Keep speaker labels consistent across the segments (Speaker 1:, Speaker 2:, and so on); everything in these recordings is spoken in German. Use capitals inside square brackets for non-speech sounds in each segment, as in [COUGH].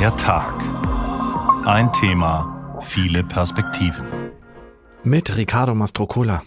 Speaker 1: Der Tag. Ein Thema, viele Perspektiven.
Speaker 2: Mit Riccardo Mastrocola.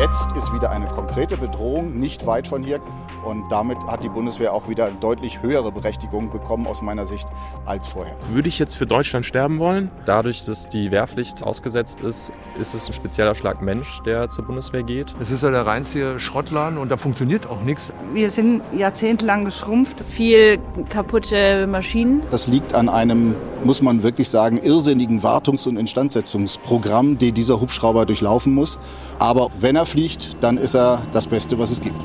Speaker 3: Jetzt ist wieder eine konkrete Bedrohung nicht weit von hier. Und damit hat die Bundeswehr auch wieder deutlich höhere Berechtigung bekommen aus meiner Sicht als vorher.
Speaker 4: Würde ich jetzt für Deutschland sterben wollen?
Speaker 5: Dadurch, dass die Wehrpflicht ausgesetzt ist, ist es ein spezieller Schlag Mensch, der zur Bundeswehr geht.
Speaker 6: Es ist ja der reinste Schrottladen und da funktioniert auch nichts.
Speaker 7: Wir sind jahrzehntelang geschrumpft.
Speaker 8: Viel kaputte Maschinen.
Speaker 3: Das liegt an einem, muss man wirklich sagen, irrsinnigen Wartungs- und Instandsetzungsprogramm, den dieser Hubschrauber durchlaufen muss. Aber wenn er fliegt, dann ist er das Beste, was es gibt.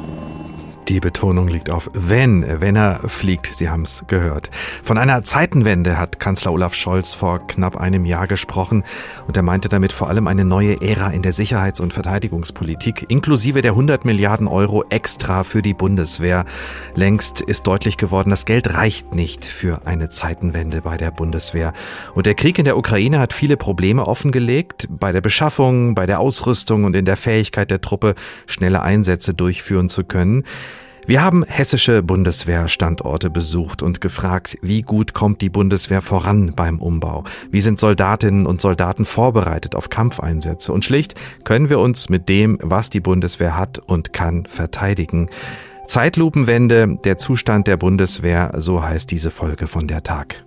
Speaker 2: Die Betonung liegt auf wenn, wenn er fliegt. Sie haben es gehört. Von einer Zeitenwende hat Kanzler Olaf Scholz vor knapp einem Jahr gesprochen und er meinte damit vor allem eine neue Ära in der Sicherheits- und Verteidigungspolitik, inklusive der 100 Milliarden Euro extra für die Bundeswehr. Längst ist deutlich geworden, das Geld reicht nicht für eine Zeitenwende bei der Bundeswehr. Und der Krieg in der Ukraine hat viele Probleme offengelegt, bei der Beschaffung, bei der Ausrüstung und in der Fähigkeit der Truppe, schnelle Einsätze durchführen zu können. Wir haben hessische Bundeswehrstandorte besucht und gefragt, wie gut kommt die Bundeswehr voran beim Umbau? Wie sind Soldatinnen und Soldaten vorbereitet auf Kampfeinsätze? Und schlicht können wir uns mit dem, was die Bundeswehr hat und kann, verteidigen. Zeitlupenwende, der Zustand der Bundeswehr, so heißt diese Folge von der Tag.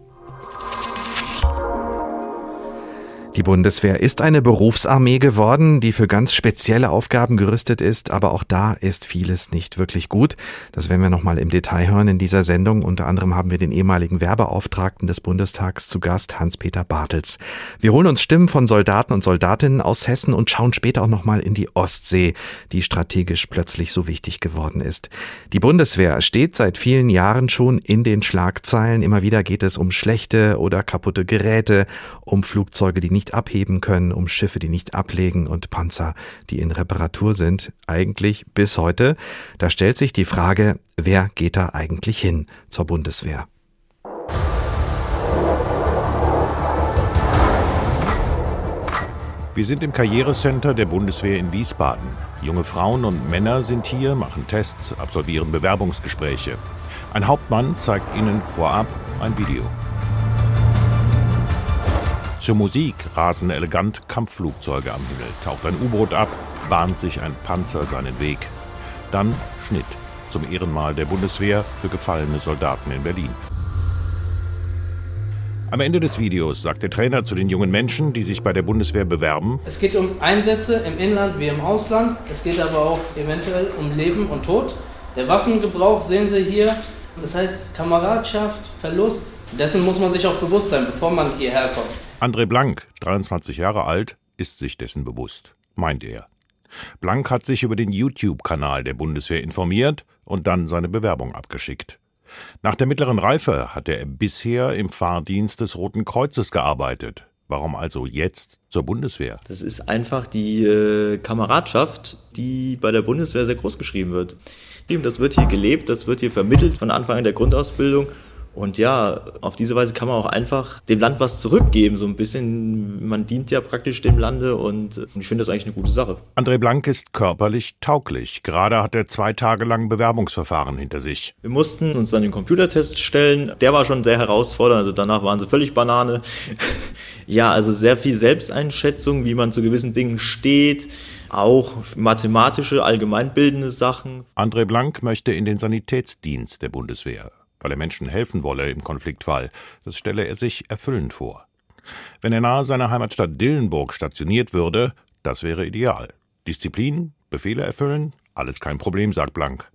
Speaker 2: Die Bundeswehr ist eine Berufsarmee geworden, die für ganz spezielle Aufgaben gerüstet ist, aber auch da ist vieles nicht wirklich gut. Das werden wir nochmal im Detail hören in dieser Sendung. Unter anderem haben wir den ehemaligen Werbeauftragten des Bundestags zu Gast, Hans-Peter Bartels. Wir holen uns Stimmen von Soldaten und Soldatinnen aus Hessen und schauen später auch nochmal in die Ostsee, die strategisch plötzlich so wichtig geworden ist. Die Bundeswehr steht seit vielen Jahren schon in den Schlagzeilen. Immer wieder geht es um schlechte oder kaputte Geräte, um Flugzeuge, die nicht abheben können, um Schiffe, die nicht ablegen und Panzer, die in Reparatur sind, eigentlich bis heute. Da stellt sich die Frage, wer geht da eigentlich hin zur Bundeswehr?
Speaker 9: Wir sind im Karrierecenter der Bundeswehr in Wiesbaden. Junge Frauen und Männer sind hier, machen Tests, absolvieren Bewerbungsgespräche. Ein Hauptmann zeigt ihnen vorab ein Video. Zur Musik rasen elegant Kampfflugzeuge am Himmel, taucht ein U-Boot ab, bahnt sich ein Panzer seinen Weg. Dann Schnitt zum Ehrenmal der Bundeswehr für gefallene Soldaten in Berlin. Am Ende des Videos sagt der Trainer zu den jungen Menschen, die sich bei der Bundeswehr bewerben,
Speaker 10: Es geht um Einsätze im Inland wie im Ausland. Es geht aber auch eventuell um Leben und Tod. Der Waffengebrauch sehen Sie hier. Das heißt Kameradschaft, Verlust. Dessen muss man sich auch bewusst sein, bevor man hierher kommt.
Speaker 9: André Blank, 23 Jahre alt, ist sich dessen bewusst, meint er. Blank hat sich über den YouTube-Kanal der Bundeswehr informiert und dann seine Bewerbung abgeschickt. Nach der mittleren Reife hat er bisher im Fahrdienst des Roten Kreuzes gearbeitet. Warum also jetzt zur Bundeswehr?
Speaker 11: Das ist einfach die äh, Kameradschaft, die bei der Bundeswehr sehr groß geschrieben wird. Das wird hier gelebt, das wird hier vermittelt von Anfang an der Grundausbildung. Und ja, auf diese Weise kann man auch einfach dem Land was zurückgeben, so ein bisschen. Man dient ja praktisch dem Lande und ich finde das eigentlich eine gute Sache.
Speaker 9: André Blank ist körperlich tauglich. Gerade hat er zwei Tage lang Bewerbungsverfahren hinter sich.
Speaker 11: Wir mussten uns dann den Computertest stellen. Der war schon sehr herausfordernd, also danach waren sie völlig Banane. [LAUGHS] ja, also sehr viel Selbsteinschätzung, wie man zu gewissen Dingen steht. Auch mathematische, allgemeinbildende Sachen.
Speaker 9: André Blank möchte in den Sanitätsdienst der Bundeswehr weil er Menschen helfen wolle im Konfliktfall. Das stelle er sich erfüllend vor. Wenn er nahe seiner Heimatstadt Dillenburg stationiert würde, das wäre ideal. Disziplin, Befehle erfüllen, alles kein Problem, sagt Blank.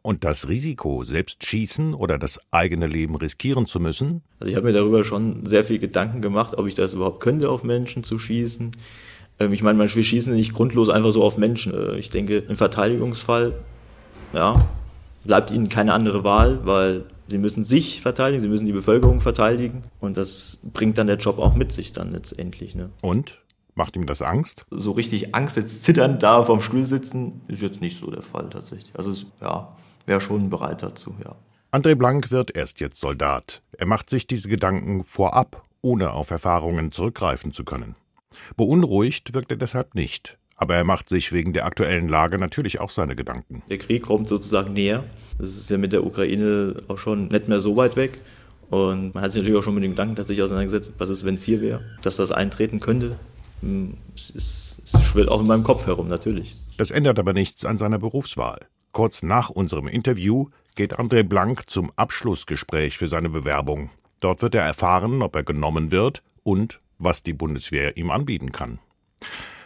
Speaker 9: Und das Risiko, selbst schießen oder das eigene Leben riskieren zu müssen?
Speaker 11: Also ich habe mir darüber schon sehr viel Gedanken gemacht, ob ich das überhaupt könnte, auf Menschen zu schießen. Ähm, ich meine, wir schießen nicht grundlos einfach so auf Menschen. Äh, ich denke, im Verteidigungsfall, ja, bleibt ihnen keine andere Wahl, weil sie müssen sich verteidigen, sie müssen die Bevölkerung verteidigen und das bringt dann der Job auch mit sich dann letztendlich. Ne?
Speaker 9: Und? Macht ihm das Angst?
Speaker 11: So richtig Angst, jetzt zitternd da vorm Stuhl sitzen, ist jetzt nicht so der Fall tatsächlich. Also es, ja, wäre schon bereit dazu, ja.
Speaker 9: André Blank wird erst jetzt Soldat. Er macht sich diese Gedanken vorab, ohne auf Erfahrungen zurückgreifen zu können. Beunruhigt wirkt er deshalb nicht. Aber er macht sich wegen der aktuellen Lage natürlich auch seine Gedanken.
Speaker 11: Der Krieg kommt sozusagen näher. Das ist ja mit der Ukraine auch schon nicht mehr so weit weg. Und man hat sich natürlich auch schon mit dem Gedanken tatsächlich auseinandergesetzt, was ist, wenn es hier wäre, dass das eintreten könnte. Hm, es, ist, es schwirrt auch in meinem Kopf herum, natürlich.
Speaker 9: Das ändert aber nichts an seiner Berufswahl. Kurz nach unserem Interview geht André Blank zum Abschlussgespräch für seine Bewerbung. Dort wird er erfahren, ob er genommen wird und was die Bundeswehr ihm anbieten kann.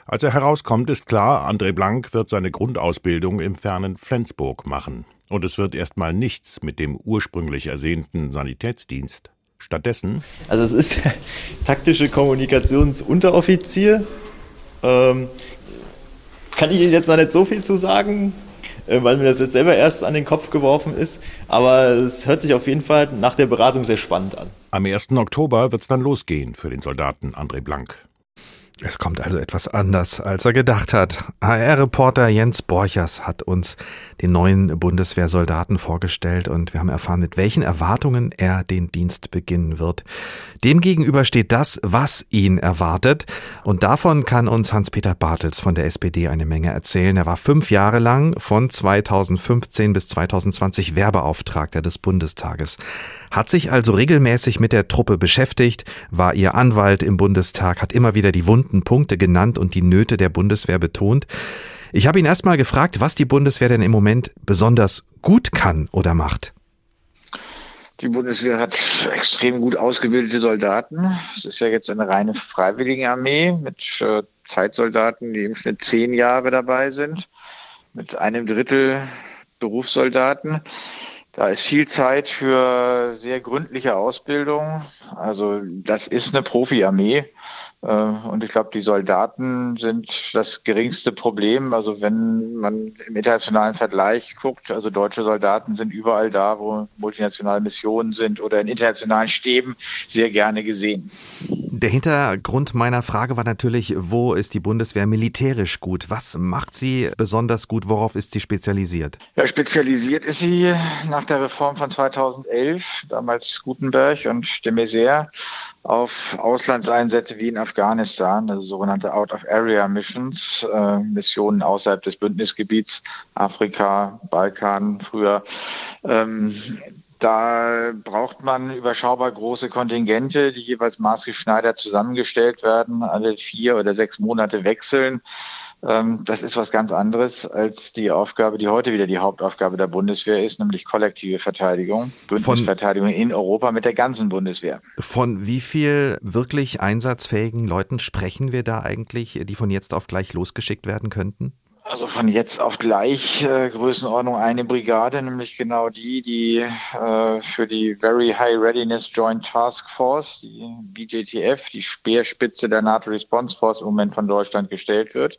Speaker 9: Als er herauskommt, ist klar, André Blank wird seine Grundausbildung im fernen Flensburg machen. Und es wird erstmal nichts mit dem ursprünglich ersehnten Sanitätsdienst. Stattdessen.
Speaker 11: Also, es ist der [LAUGHS] taktische Kommunikationsunteroffizier. Ähm, kann ich Ihnen jetzt noch nicht so viel zu sagen, äh, weil mir das jetzt selber erst an den Kopf geworfen ist. Aber es hört sich auf jeden Fall nach der Beratung sehr spannend an.
Speaker 9: Am 1. Oktober wird es dann losgehen für den Soldaten André Blank.
Speaker 2: Es kommt also etwas anders, als er gedacht hat. HR-Reporter Jens Borchers hat uns den neuen Bundeswehrsoldaten vorgestellt und wir haben erfahren, mit welchen Erwartungen er den Dienst beginnen wird. Demgegenüber steht das, was ihn erwartet. Und davon kann uns Hans-Peter Bartels von der SPD eine Menge erzählen. Er war fünf Jahre lang von 2015 bis 2020 Werbeauftragter des Bundestages hat sich also regelmäßig mit der Truppe beschäftigt, war ihr Anwalt im Bundestag, hat immer wieder die wunden Punkte genannt und die Nöte der Bundeswehr betont. Ich habe ihn erstmal gefragt, was die Bundeswehr denn im Moment besonders gut kann oder macht.
Speaker 12: Die Bundeswehr hat extrem gut ausgebildete Soldaten. Es ist ja jetzt eine reine Freiwilligenarmee mit äh, Zeitsoldaten, die im Schnitt zehn Jahre dabei sind, mit einem Drittel Berufssoldaten. Da ist viel Zeit für sehr gründliche Ausbildung. Also das ist eine Profiarmee. Äh, und ich glaube, die Soldaten sind das geringste Problem. Also wenn man im internationalen Vergleich guckt, also deutsche Soldaten sind überall da, wo multinationale Missionen sind oder in internationalen Stäben sehr gerne gesehen.
Speaker 2: Der Hintergrund meiner Frage war natürlich, wo ist die Bundeswehr militärisch gut? Was macht sie besonders gut? Worauf ist sie spezialisiert?
Speaker 12: Ja, spezialisiert ist sie nach der Reform von 2011, damals Gutenberg und de Maizière, auf Auslandseinsätze wie in Afghanistan, also sogenannte Out-of-Area-Missions, äh, Missionen außerhalb des Bündnisgebiets, Afrika, Balkan früher. Ähm, da braucht man überschaubar große Kontingente, die jeweils maßgeschneidert zusammengestellt werden, alle vier oder sechs Monate wechseln. Ähm, das ist was ganz anderes als die Aufgabe, die heute wieder die Hauptaufgabe der Bundeswehr ist, nämlich kollektive Verteidigung, Bündnisverteidigung in Europa mit der ganzen Bundeswehr.
Speaker 2: Von wie viel wirklich einsatzfähigen Leuten sprechen wir da eigentlich, die von jetzt auf gleich losgeschickt werden könnten?
Speaker 12: Also von jetzt auf gleich äh, Größenordnung eine Brigade, nämlich genau die, die äh, für die Very High Readiness Joint Task Force, die BJTF, die Speerspitze der NATO Response Force im Moment von Deutschland gestellt wird.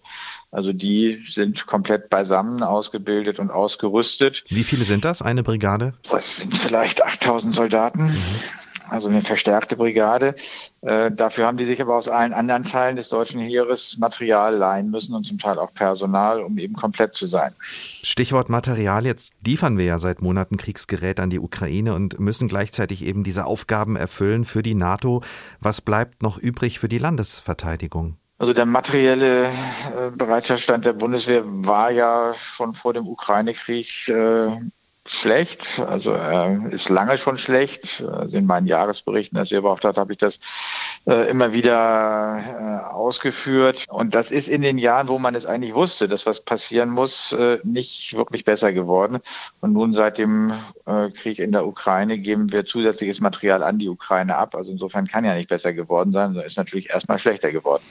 Speaker 12: Also die sind komplett beisammen, ausgebildet und ausgerüstet.
Speaker 2: Wie viele sind das, eine Brigade?
Speaker 12: Das sind vielleicht 8000 Soldaten. Mhm also eine verstärkte Brigade. Äh, dafür haben die sich aber aus allen anderen Teilen des deutschen Heeres Material leihen müssen und zum Teil auch Personal, um eben komplett zu sein.
Speaker 2: Stichwort Material. Jetzt liefern wir ja seit Monaten Kriegsgerät an die Ukraine und müssen gleichzeitig eben diese Aufgaben erfüllen für die NATO. Was bleibt noch übrig für die Landesverteidigung?
Speaker 12: Also der materielle äh, Bereitschaftsstand der Bundeswehr war ja schon vor dem Ukraine-Krieg äh, schlecht. Also er ist lange schon schlecht. Also in meinen Jahresberichten als Lehrbeauftragter habe ich das äh, immer wieder äh, ausgeführt. Und das ist in den Jahren, wo man es eigentlich wusste, dass was passieren muss, äh, nicht wirklich besser geworden. Und nun seit dem äh, Krieg in der Ukraine geben wir zusätzliches Material an die Ukraine ab. Also insofern kann ja nicht besser geworden sein, sondern ist natürlich erstmal schlechter geworden.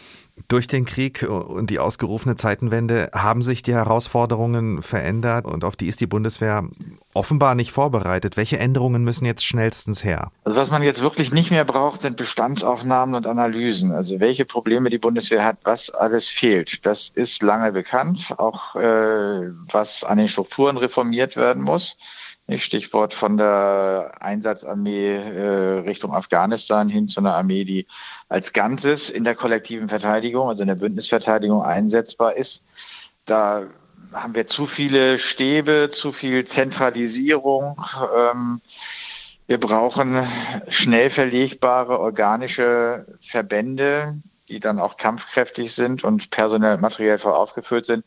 Speaker 2: Durch den Krieg und die ausgerufene Zeitenwende haben sich die Herausforderungen verändert und auf die ist die Bundeswehr offenbar nicht vorbereitet. Welche Änderungen müssen jetzt schnellstens her?
Speaker 12: Also was man jetzt wirklich nicht mehr braucht, sind Bestandsaufnahmen und Analysen. Also welche Probleme die Bundeswehr hat, was alles fehlt. Das ist lange bekannt, auch äh, was an den Strukturen reformiert werden muss. Stichwort von der Einsatzarmee äh, Richtung Afghanistan hin zu einer Armee, die als Ganzes in der kollektiven Verteidigung, also in der Bündnisverteidigung einsetzbar ist. Da haben wir zu viele Stäbe, zu viel Zentralisierung. Ähm, wir brauchen schnell verlegbare organische Verbände, die dann auch kampfkräftig sind und personell und materiell voll aufgeführt sind.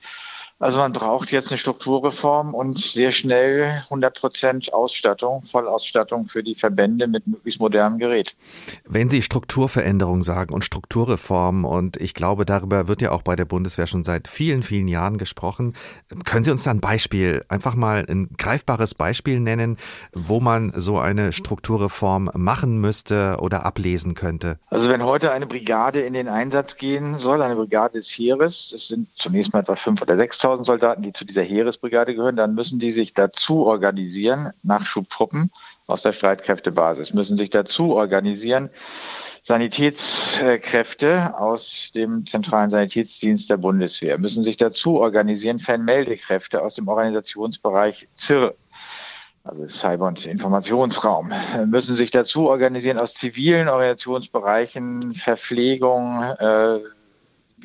Speaker 12: Also man braucht jetzt eine Strukturreform und sehr schnell 100 Prozent Ausstattung, Vollausstattung für die Verbände mit möglichst modernem Gerät.
Speaker 2: Wenn Sie Strukturveränderung sagen und Strukturreform und ich glaube, darüber wird ja auch bei der Bundeswehr schon seit vielen, vielen Jahren gesprochen, können Sie uns da ein Beispiel, einfach mal ein greifbares Beispiel nennen, wo man so eine Strukturreform machen müsste oder ablesen könnte?
Speaker 12: Also wenn heute eine Brigade in den Einsatz gehen soll, eine Brigade des Heeres, das sind zunächst mal etwa fünf oder sechs 6000 Soldaten, die zu dieser Heeresbrigade gehören, dann müssen die sich dazu organisieren, Nachschubtruppen aus der Streitkräftebasis, müssen sich dazu organisieren, Sanitätskräfte aus dem zentralen Sanitätsdienst der Bundeswehr, müssen sich dazu organisieren, Fernmeldekräfte aus dem Organisationsbereich ZIR, also Cyber- und Informationsraum, müssen sich dazu organisieren aus zivilen Organisationsbereichen, Verpflegung, äh,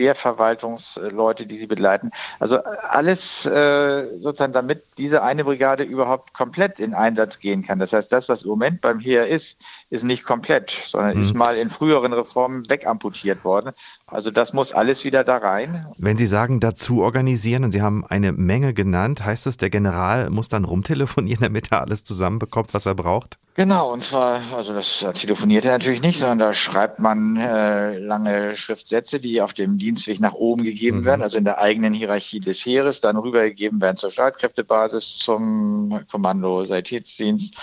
Speaker 12: Wehrverwaltungsleute, die sie begleiten. Also alles äh, sozusagen, damit diese eine Brigade überhaupt komplett in Einsatz gehen kann. Das heißt, das, was im Moment beim Heer ist, ist nicht komplett, sondern mhm. ist mal in früheren Reformen wegamputiert worden. Also das muss alles wieder da rein.
Speaker 2: Wenn Sie sagen, dazu organisieren, und Sie haben eine Menge genannt, heißt es, der General muss dann rumtelefonieren, [LAUGHS] damit er alles zusammenbekommt, was er braucht?
Speaker 12: Genau, und zwar, also das telefoniert er natürlich nicht, sondern da schreibt man äh, lange Schriftsätze, die auf dem Dienstweg nach oben gegeben mhm. werden, also in der eigenen Hierarchie des Heeres, dann rübergegeben werden zur Streitkräftebasis, zum Kommando Sanitätsdienst,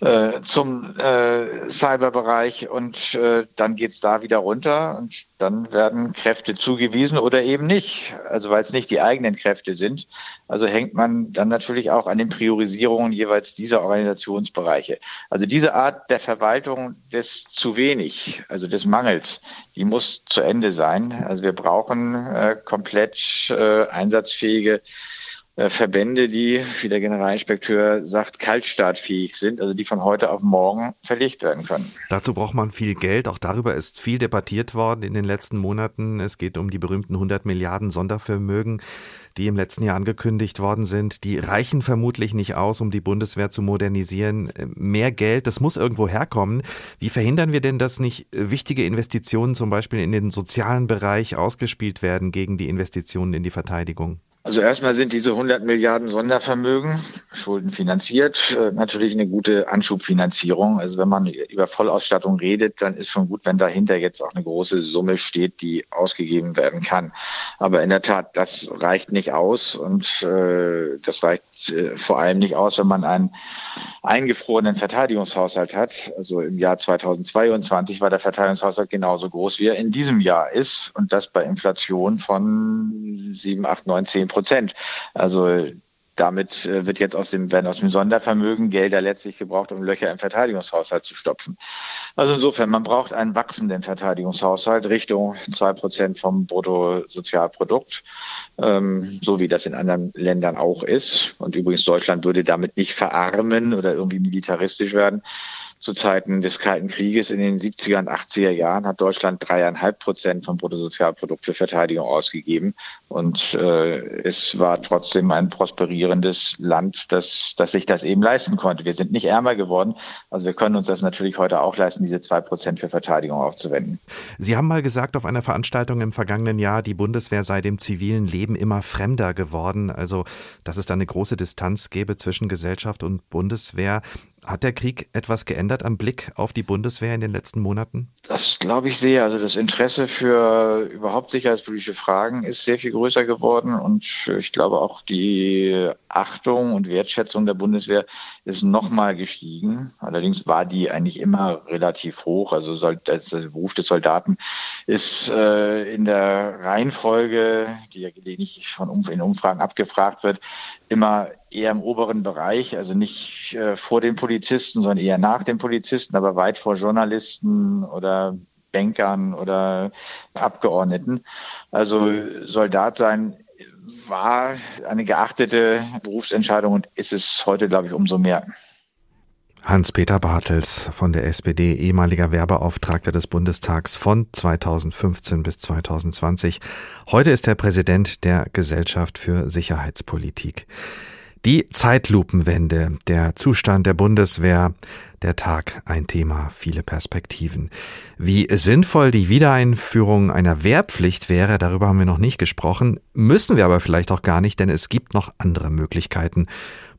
Speaker 12: äh, zum äh, Cyberbereich und äh, dann geht's da wieder runter und dann werden Kräfte zugewiesen oder eben nicht. Also weil es nicht die eigenen Kräfte sind. Also hängt man dann natürlich auch an den Priorisierungen jeweils dieser Organisationsbereiche. Also diese Art der Verwaltung des zu wenig, also des Mangels, die muss zu Ende sein. Also wir brauchen äh, komplett äh, einsatzfähige äh, Verbände, die, wie der Generalinspekteur sagt, kaltstartfähig sind, also die von heute auf morgen verlegt werden können.
Speaker 2: Dazu braucht man viel Geld. Auch darüber ist viel debattiert worden in den letzten Monaten. Es geht um die berühmten 100 Milliarden Sondervermögen, die im letzten Jahr angekündigt worden sind. Die reichen vermutlich nicht aus, um die Bundeswehr zu modernisieren. Mehr Geld, das muss irgendwo herkommen. Wie verhindern wir denn, dass nicht wichtige Investitionen zum Beispiel in den sozialen Bereich ausgespielt werden gegen die Investitionen in die Verteidigung?
Speaker 12: Also erstmal sind diese 100 Milliarden Sondervermögen, Schulden finanziert, äh, natürlich eine gute Anschubfinanzierung. Also wenn man über Vollausstattung redet, dann ist schon gut, wenn dahinter jetzt auch eine große Summe steht, die ausgegeben werden kann. Aber in der Tat, das reicht nicht aus und äh, das reicht äh, vor allem nicht aus, wenn man einen eingefrorenen Verteidigungshaushalt hat. Also im Jahr 2022 war der Verteidigungshaushalt genauso groß, wie er in diesem Jahr ist und das bei Inflation von 7, 8, 9, 10 Prozent. Also damit äh, wird jetzt aus dem, werden aus dem Sondervermögen Gelder letztlich gebraucht, um Löcher im Verteidigungshaushalt zu stopfen. Also insofern, man braucht einen wachsenden Verteidigungshaushalt Richtung zwei Prozent vom Bruttosozialprodukt, ähm, so wie das in anderen Ländern auch ist. Und übrigens, Deutschland würde damit nicht verarmen oder irgendwie militaristisch werden zu Zeiten des Kalten Krieges in den 70er und 80er Jahren hat Deutschland dreieinhalb Prozent vom Bruttosozialprodukt für Verteidigung ausgegeben. Und äh, es war trotzdem ein prosperierendes Land, das, das sich das eben leisten konnte. Wir sind nicht ärmer geworden. Also wir können uns das natürlich heute auch leisten, diese zwei Prozent für Verteidigung aufzuwenden.
Speaker 2: Sie haben mal gesagt auf einer Veranstaltung im vergangenen Jahr, die Bundeswehr sei dem zivilen Leben immer fremder geworden. Also, dass es da eine große Distanz gäbe zwischen Gesellschaft und Bundeswehr. Hat der Krieg etwas geändert am Blick auf die Bundeswehr in den letzten Monaten?
Speaker 12: Das glaube ich sehr. Also das Interesse für überhaupt sicherheitspolitische Fragen ist sehr viel größer geworden und ich glaube auch die Achtung und Wertschätzung der Bundeswehr ist nochmal gestiegen. Allerdings war die eigentlich immer relativ hoch. Also der Beruf des Soldaten ist äh, in der Reihenfolge, die ja gelegentlich von in Umfragen abgefragt wird, immer eher im oberen Bereich, also nicht äh, vor den Polizisten, sondern eher nach den Polizisten, aber weit vor Journalisten oder Bankern oder Abgeordneten. Also Soldat sein war eine geachtete Berufsentscheidung und ist es heute, glaube ich, umso mehr.
Speaker 2: Hans-Peter Bartels von der SPD, ehemaliger Werbeauftragter des Bundestags von 2015 bis 2020. Heute ist er Präsident der Gesellschaft für Sicherheitspolitik. Die Zeitlupenwende, der Zustand der Bundeswehr, der Tag ein Thema, viele Perspektiven. Wie sinnvoll die Wiedereinführung einer Wehrpflicht wäre, darüber haben wir noch nicht gesprochen, müssen wir aber vielleicht auch gar nicht, denn es gibt noch andere Möglichkeiten,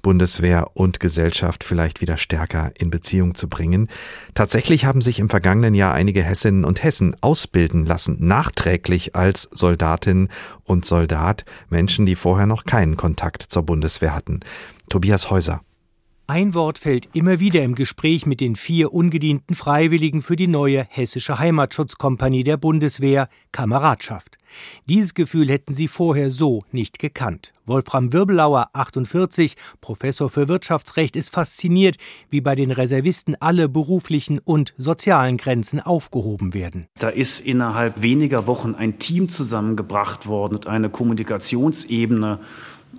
Speaker 2: Bundeswehr und Gesellschaft vielleicht wieder stärker in Beziehung zu bringen. Tatsächlich haben sich im vergangenen Jahr einige Hessinnen und Hessen ausbilden lassen, nachträglich als Soldatin und Soldat, Menschen, die vorher noch keinen Kontakt zur Bundeswehr hatten. Tobias Häuser.
Speaker 13: Ein Wort fällt immer wieder im Gespräch mit den vier ungedienten Freiwilligen für die neue hessische Heimatschutzkompanie der Bundeswehr Kameradschaft. Dieses Gefühl hätten sie vorher so nicht gekannt. Wolfram Wirbelauer, 48, Professor für Wirtschaftsrecht, ist fasziniert, wie bei den Reservisten alle beruflichen und sozialen Grenzen aufgehoben werden.
Speaker 14: Da ist innerhalb weniger Wochen ein Team zusammengebracht worden und eine Kommunikationsebene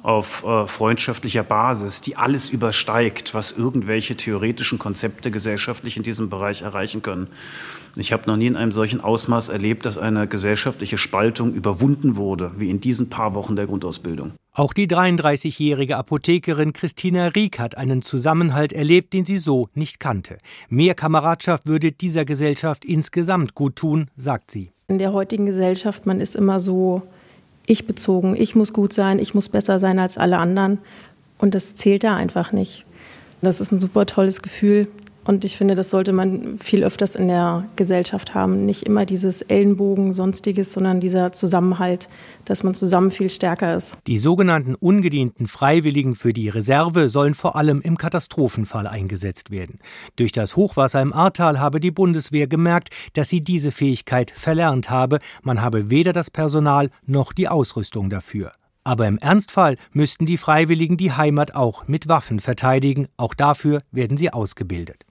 Speaker 14: auf äh, freundschaftlicher Basis, die alles übersteigt, was irgendwelche theoretischen Konzepte gesellschaftlich in diesem Bereich erreichen können. Ich habe noch nie in einem solchen Ausmaß erlebt, dass eine gesellschaftliche Spaltung überwunden wurde, wie in diesen paar Wochen der Grundausbildung.
Speaker 13: Auch die 33-jährige Apothekerin Christina Rieck hat einen Zusammenhalt erlebt, den sie so nicht kannte. Mehr Kameradschaft würde dieser Gesellschaft insgesamt gut tun, sagt sie.
Speaker 15: In der heutigen Gesellschaft, man ist immer so ich bezogen, ich muss gut sein, ich muss besser sein als alle anderen. Und das zählt da einfach nicht. Das ist ein super tolles Gefühl. Und ich finde, das sollte man viel öfters in der Gesellschaft haben. Nicht immer dieses Ellenbogen, sonstiges, sondern dieser Zusammenhalt, dass man zusammen viel stärker ist.
Speaker 13: Die sogenannten ungedienten Freiwilligen für die Reserve sollen vor allem im Katastrophenfall eingesetzt werden. Durch das Hochwasser im Ahrtal habe die Bundeswehr gemerkt, dass sie diese Fähigkeit verlernt habe. Man habe weder das Personal noch die Ausrüstung dafür. Aber im Ernstfall müssten die Freiwilligen die Heimat auch mit Waffen verteidigen. Auch dafür werden sie ausgebildet.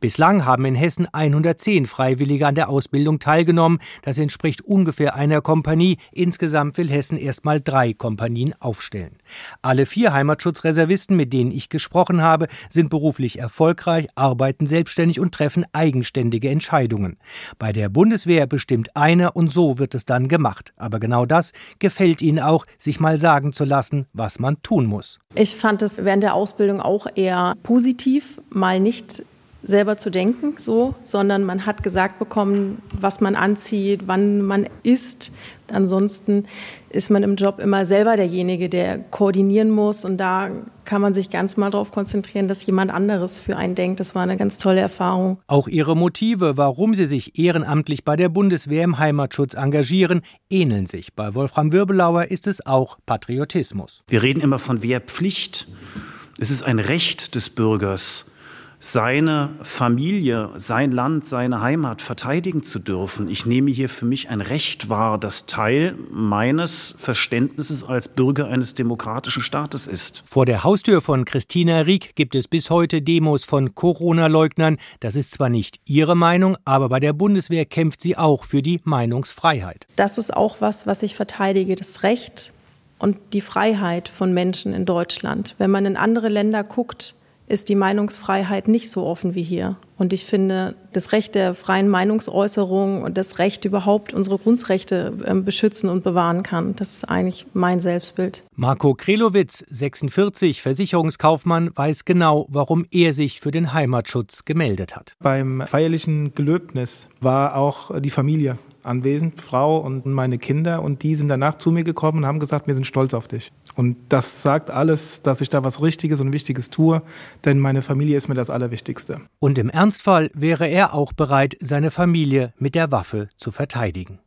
Speaker 13: Bislang haben in Hessen 110 Freiwillige an der Ausbildung teilgenommen. Das entspricht ungefähr einer Kompanie. Insgesamt will Hessen erstmal drei Kompanien aufstellen. Alle vier Heimatschutzreservisten, mit denen ich gesprochen habe, sind beruflich erfolgreich, arbeiten selbstständig und treffen eigenständige Entscheidungen. Bei der Bundeswehr bestimmt einer und so wird es dann gemacht. Aber genau das gefällt ihnen auch, sich mal sagen zu lassen, was man tun muss.
Speaker 15: Ich fand es während der Ausbildung auch eher positiv, mal nicht selber zu denken, so, sondern man hat gesagt bekommen, was man anzieht, wann man isst. Ansonsten ist man im Job immer selber derjenige, der koordinieren muss. Und da kann man sich ganz mal darauf konzentrieren, dass jemand anderes für einen denkt. Das war eine ganz tolle Erfahrung.
Speaker 13: Auch ihre Motive, warum sie sich ehrenamtlich bei der Bundeswehr im Heimatschutz engagieren, ähneln sich. Bei Wolfram Wirbelauer ist es auch Patriotismus.
Speaker 14: Wir reden immer von Wehrpflicht. Es ist ein Recht des Bürgers, seine Familie, sein Land, seine Heimat verteidigen zu dürfen. Ich nehme hier für mich ein Recht wahr, das Teil meines Verständnisses als Bürger eines demokratischen Staates ist.
Speaker 13: Vor der Haustür von Christina Rieck gibt es bis heute Demos von Corona-Leugnern. Das ist zwar nicht ihre Meinung, aber bei der Bundeswehr kämpft sie auch für die Meinungsfreiheit.
Speaker 15: Das ist auch was, was ich verteidige, das Recht und die Freiheit von Menschen in Deutschland. Wenn man in andere Länder guckt, ist die Meinungsfreiheit nicht so offen wie hier. Und ich finde, das Recht der freien Meinungsäußerung und das Recht überhaupt unsere Grundrechte ähm, beschützen und bewahren kann, das ist eigentlich mein Selbstbild.
Speaker 13: Marco Krelowitz, 46, Versicherungskaufmann, weiß genau, warum er sich für den Heimatschutz gemeldet hat.
Speaker 16: Beim feierlichen Gelöbnis war auch die Familie anwesend, Frau und meine Kinder, und die sind danach zu mir gekommen und haben gesagt, wir sind stolz auf dich. Und das sagt alles, dass ich da was Richtiges und Wichtiges tue, denn meine Familie ist mir das Allerwichtigste.
Speaker 13: Und im Ernstfall wäre er auch bereit, seine Familie mit der Waffe zu verteidigen.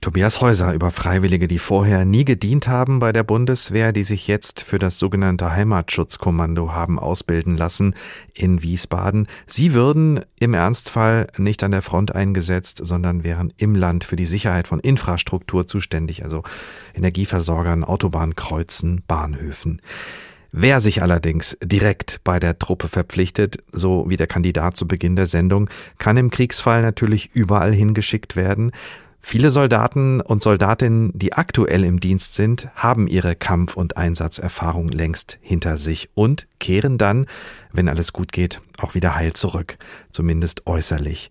Speaker 2: Tobias Häuser über Freiwillige, die vorher nie gedient haben bei der Bundeswehr, die sich jetzt für das sogenannte Heimatschutzkommando haben ausbilden lassen in Wiesbaden. Sie würden im Ernstfall nicht an der Front eingesetzt, sondern wären im Land für die Sicherheit von Infrastruktur zuständig, also Energieversorgern, Autobahnkreuzen, Bahnhöfen. Wer sich allerdings direkt bei der Truppe verpflichtet, so wie der Kandidat zu Beginn der Sendung, kann im Kriegsfall natürlich überall hingeschickt werden. Viele Soldaten und Soldatinnen, die aktuell im Dienst sind, haben ihre Kampf- und Einsatzerfahrung längst hinter sich und kehren dann, wenn alles gut geht, auch wieder heil zurück, zumindest äußerlich.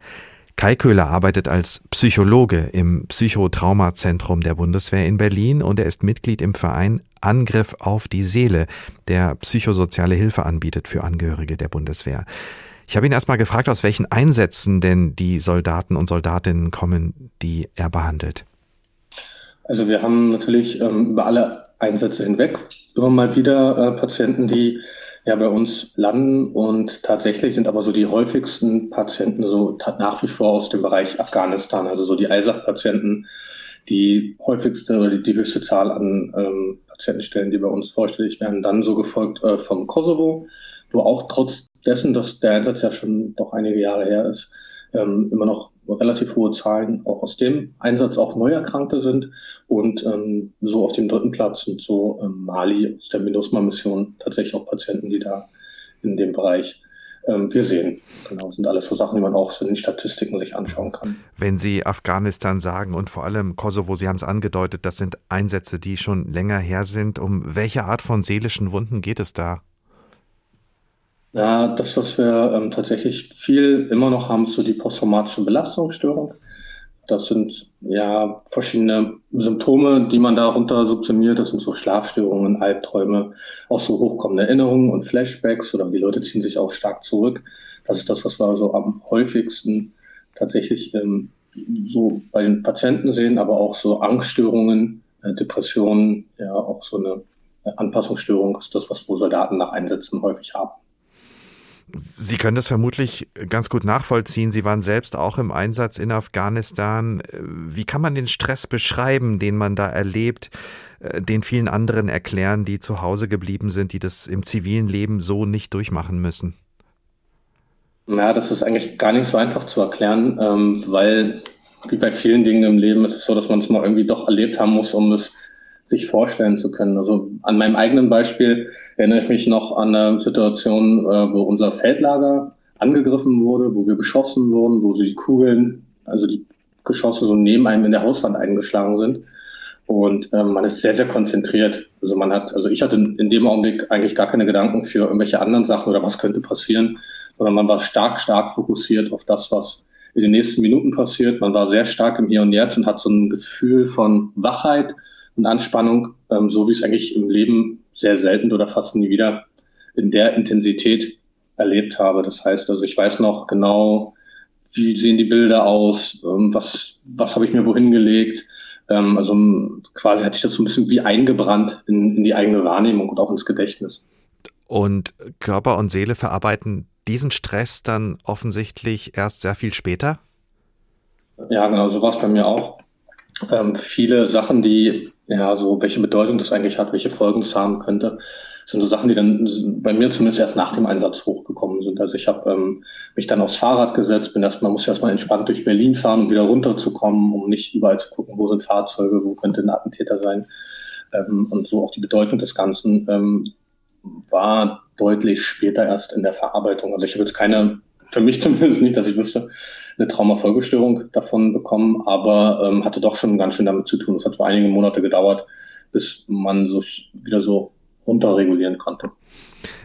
Speaker 2: Kai Köhler arbeitet als Psychologe im Psychotraumazentrum der Bundeswehr in Berlin und er ist Mitglied im Verein Angriff auf die Seele, der psychosoziale Hilfe anbietet für Angehörige der Bundeswehr. Ich habe ihn erstmal gefragt, aus welchen Einsätzen denn die Soldaten und Soldatinnen kommen, die er behandelt.
Speaker 17: Also wir haben natürlich ähm, über alle Einsätze hinweg immer mal wieder äh, Patienten, die ja bei uns landen. Und tatsächlich sind aber so die häufigsten Patienten so nach wie vor aus dem Bereich Afghanistan, also so die ISAF-Patienten, die häufigste oder die, die höchste Zahl an ähm, Patientenstellen, die bei uns vorstellig werden, dann so gefolgt äh, vom Kosovo, wo auch trotz dessen, dass der Einsatz ja schon doch einige Jahre her ist, ähm, immer noch relativ hohe Zahlen auch aus dem Einsatz auch Neuerkrankte sind. Und ähm, so auf dem dritten Platz sind so ähm, Mali aus der MINUSMA-Mission tatsächlich auch Patienten, die da in dem Bereich ähm, wir sehen. Genau, sind alles so Sachen, die man auch so in den Statistiken sich anschauen kann.
Speaker 2: Wenn Sie Afghanistan sagen und vor allem Kosovo, Sie haben es angedeutet, das sind Einsätze, die schon länger her sind. Um welche Art von seelischen Wunden geht es da?
Speaker 17: Ja, das, was wir ähm, tatsächlich viel immer noch haben, ist so die posttraumatische Belastungsstörung. Das sind ja verschiedene Symptome, die man darunter subsumiert. Das sind so Schlafstörungen, Albträume, auch so hochkommende Erinnerungen und Flashbacks oder die Leute ziehen sich auch stark zurück. Das ist das, was wir so am häufigsten tatsächlich ähm, so bei den Patienten sehen, aber auch so Angststörungen, äh, Depressionen, ja auch so eine Anpassungsstörung ist das, was wo Soldaten nach Einsätzen häufig haben.
Speaker 2: Sie können das vermutlich ganz gut nachvollziehen. Sie waren selbst auch im Einsatz in Afghanistan. Wie kann man den Stress beschreiben, den man da erlebt, äh, den vielen anderen erklären, die zu Hause geblieben sind, die das im zivilen Leben so nicht durchmachen müssen?
Speaker 17: Ja, das ist eigentlich gar nicht so einfach zu erklären, ähm, weil wie bei vielen Dingen im Leben ist es so, dass man es mal irgendwie doch erlebt haben muss, um es sich vorstellen zu können. Also an meinem eigenen Beispiel erinnere ich mich noch an eine Situation, äh, wo unser Feldlager angegriffen wurde, wo wir beschossen wurden, wo die Kugeln, also die Geschosse so neben einem in der Hauswand eingeschlagen sind. Und ähm, man ist sehr, sehr konzentriert. Also man hat, also ich hatte in dem Augenblick eigentlich gar keine Gedanken für irgendwelche anderen Sachen oder was könnte passieren, sondern man war stark, stark fokussiert auf das, was in den nächsten Minuten passiert. Man war sehr stark im Hier und Jetzt und hat so ein Gefühl von Wachheit, und Anspannung, ähm, so wie ich es eigentlich im Leben sehr selten oder fast nie wieder in der Intensität erlebt habe. Das heißt, also ich weiß noch genau, wie sehen die Bilder aus, ähm, was, was habe ich mir wohin gelegt. Ähm, also quasi hatte ich das so ein bisschen wie eingebrannt in, in die eigene Wahrnehmung und auch ins Gedächtnis.
Speaker 2: Und Körper und Seele verarbeiten diesen Stress dann offensichtlich erst sehr viel später?
Speaker 17: Ja, genau, so war es bei mir auch. Ähm, viele Sachen, die ja, so welche Bedeutung das eigentlich hat, welche Folgen es haben könnte, sind so Sachen, die dann bei mir zumindest erst nach dem Einsatz hochgekommen sind. Also ich habe ähm, mich dann aufs Fahrrad gesetzt, bin erstmal, muss erstmal entspannt durch Berlin fahren, um wieder runterzukommen, um nicht überall zu gucken, wo sind Fahrzeuge, wo könnte ein Attentäter sein. Ähm, und so auch die Bedeutung des Ganzen ähm, war deutlich später erst in der Verarbeitung. Also ich jetzt keine, für mich [LAUGHS] zumindest nicht, dass ich wüsste, eine Traumafolgestörung davon bekommen, aber ähm, hatte doch schon ganz schön damit zu tun. Es hat so einige Monate gedauert, bis man sich wieder so runterregulieren konnte.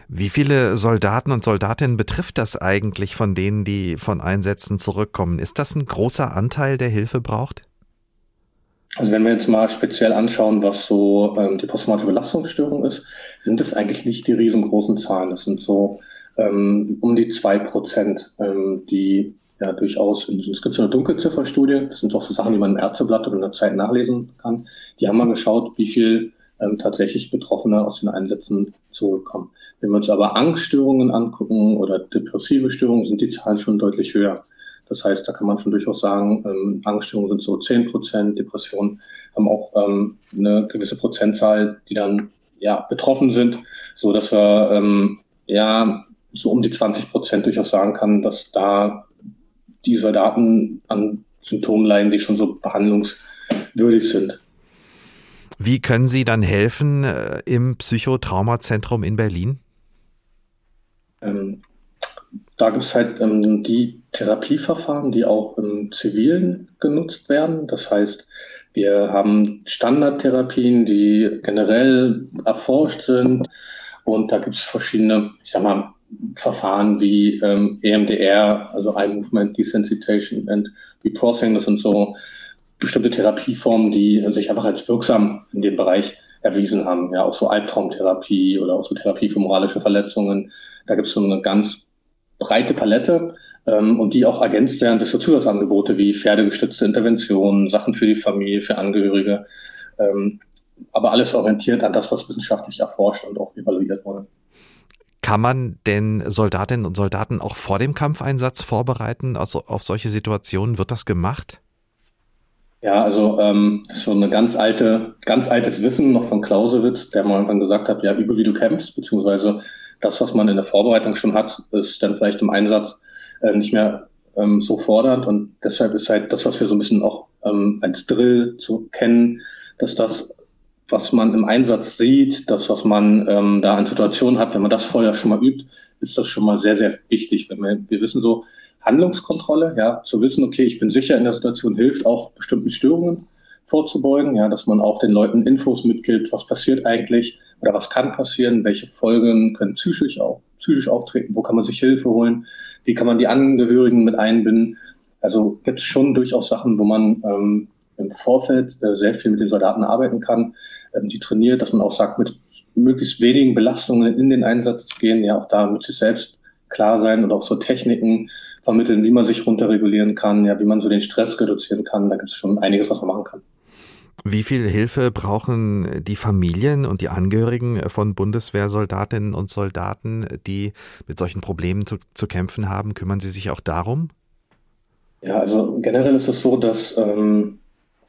Speaker 2: Wie viele Soldaten und Soldatinnen betrifft das eigentlich von denen, die von Einsätzen zurückkommen? Ist das ein großer Anteil, der Hilfe braucht?
Speaker 17: Also wenn wir jetzt mal speziell anschauen, was so ähm, die posttraumatische Belastungsstörung ist, sind es eigentlich nicht die riesengroßen Zahlen. Das sind so ähm, um die zwei Prozent, ähm, die ja durchaus, es gibt so eine Dunkelzifferstudie, das sind auch so Sachen, die man im Ärzteblatt oder in der Zeit nachlesen kann. Die haben mal geschaut, wie viel ähm, tatsächlich Betroffene aus den Einsätzen zurückkommen. Wenn wir uns aber Angststörungen angucken oder depressive Störungen, sind die Zahlen schon deutlich höher. Das heißt, da kann man schon durchaus sagen, ähm, Angststörungen sind so 10 Prozent, Depressionen haben auch ähm, eine gewisse Prozentzahl, die dann ja betroffen sind, so dass wir ähm, ja so um die 20 Prozent durchaus sagen kann, dass da die Soldaten an Symptomen leiden, die schon so behandlungswürdig sind.
Speaker 2: Wie können Sie dann helfen äh, im Psychotraumazentrum in Berlin?
Speaker 17: Ähm, da gibt es halt ähm, die Therapieverfahren, die auch im Zivilen genutzt werden. Das heißt, wir haben Standardtherapien, die generell erforscht sind. Und da gibt es verschiedene, ich sag mal, Verfahren wie ähm, EMDR, also Eye Movement Desensitization and Reprocessing, das sind so bestimmte Therapieformen, die sich einfach als wirksam in dem Bereich erwiesen haben. Ja, auch so Albtraumtherapie oder auch so Therapie für moralische Verletzungen. Da gibt es so eine ganz breite Palette ähm, und die auch ergänzt werden durch so Zusatzangebote wie pferdegestützte Interventionen, Sachen für die Familie, für Angehörige. Ähm, aber alles orientiert an das, was wissenschaftlich erforscht und auch evaluiert wurde.
Speaker 2: Kann man denn Soldatinnen und Soldaten auch vor dem Kampfeinsatz vorbereiten? Also auf solche Situationen wird das gemacht?
Speaker 17: Ja, also ähm, so eine ganz alte, ganz altes Wissen noch von Clausewitz, der mal irgendwann gesagt hat, ja, übe wie du kämpfst, beziehungsweise das, was man in der Vorbereitung schon hat, ist dann vielleicht im Einsatz äh, nicht mehr ähm, so fordernd. Und deshalb ist halt das, was wir so ein bisschen auch ähm, als Drill zu kennen, dass das, was man im Einsatz sieht, das, was man ähm, da an Situationen hat, wenn man das vorher schon mal übt, ist das schon mal sehr, sehr wichtig. Wenn wir, wir wissen so, Handlungskontrolle, ja, zu wissen, okay, ich bin sicher in der Situation, hilft auch bestimmten Störungen vorzubeugen, ja, dass man auch den Leuten Infos mitgibt, was passiert eigentlich oder was kann passieren, welche Folgen können psychisch auch psychisch auftreten, wo kann man sich Hilfe holen, wie kann man die Angehörigen mit einbinden. Also gibt es schon durchaus Sachen, wo man ähm, im Vorfeld äh, sehr viel mit den Soldaten arbeiten kann, ähm, die trainiert, dass man auch sagt, mit möglichst wenigen Belastungen in den Einsatz zu gehen, ja auch da mit sich selbst klar sein und auch so Techniken vermitteln, wie man sich runterregulieren kann, ja, wie man so den Stress reduzieren kann. Da gibt es schon einiges, was man machen kann.
Speaker 2: Wie viel Hilfe brauchen die Familien und die Angehörigen von Bundeswehrsoldatinnen und Soldaten, die mit solchen Problemen zu, zu kämpfen haben? Kümmern Sie sich auch darum?
Speaker 17: Ja, also generell ist es so, dass ähm,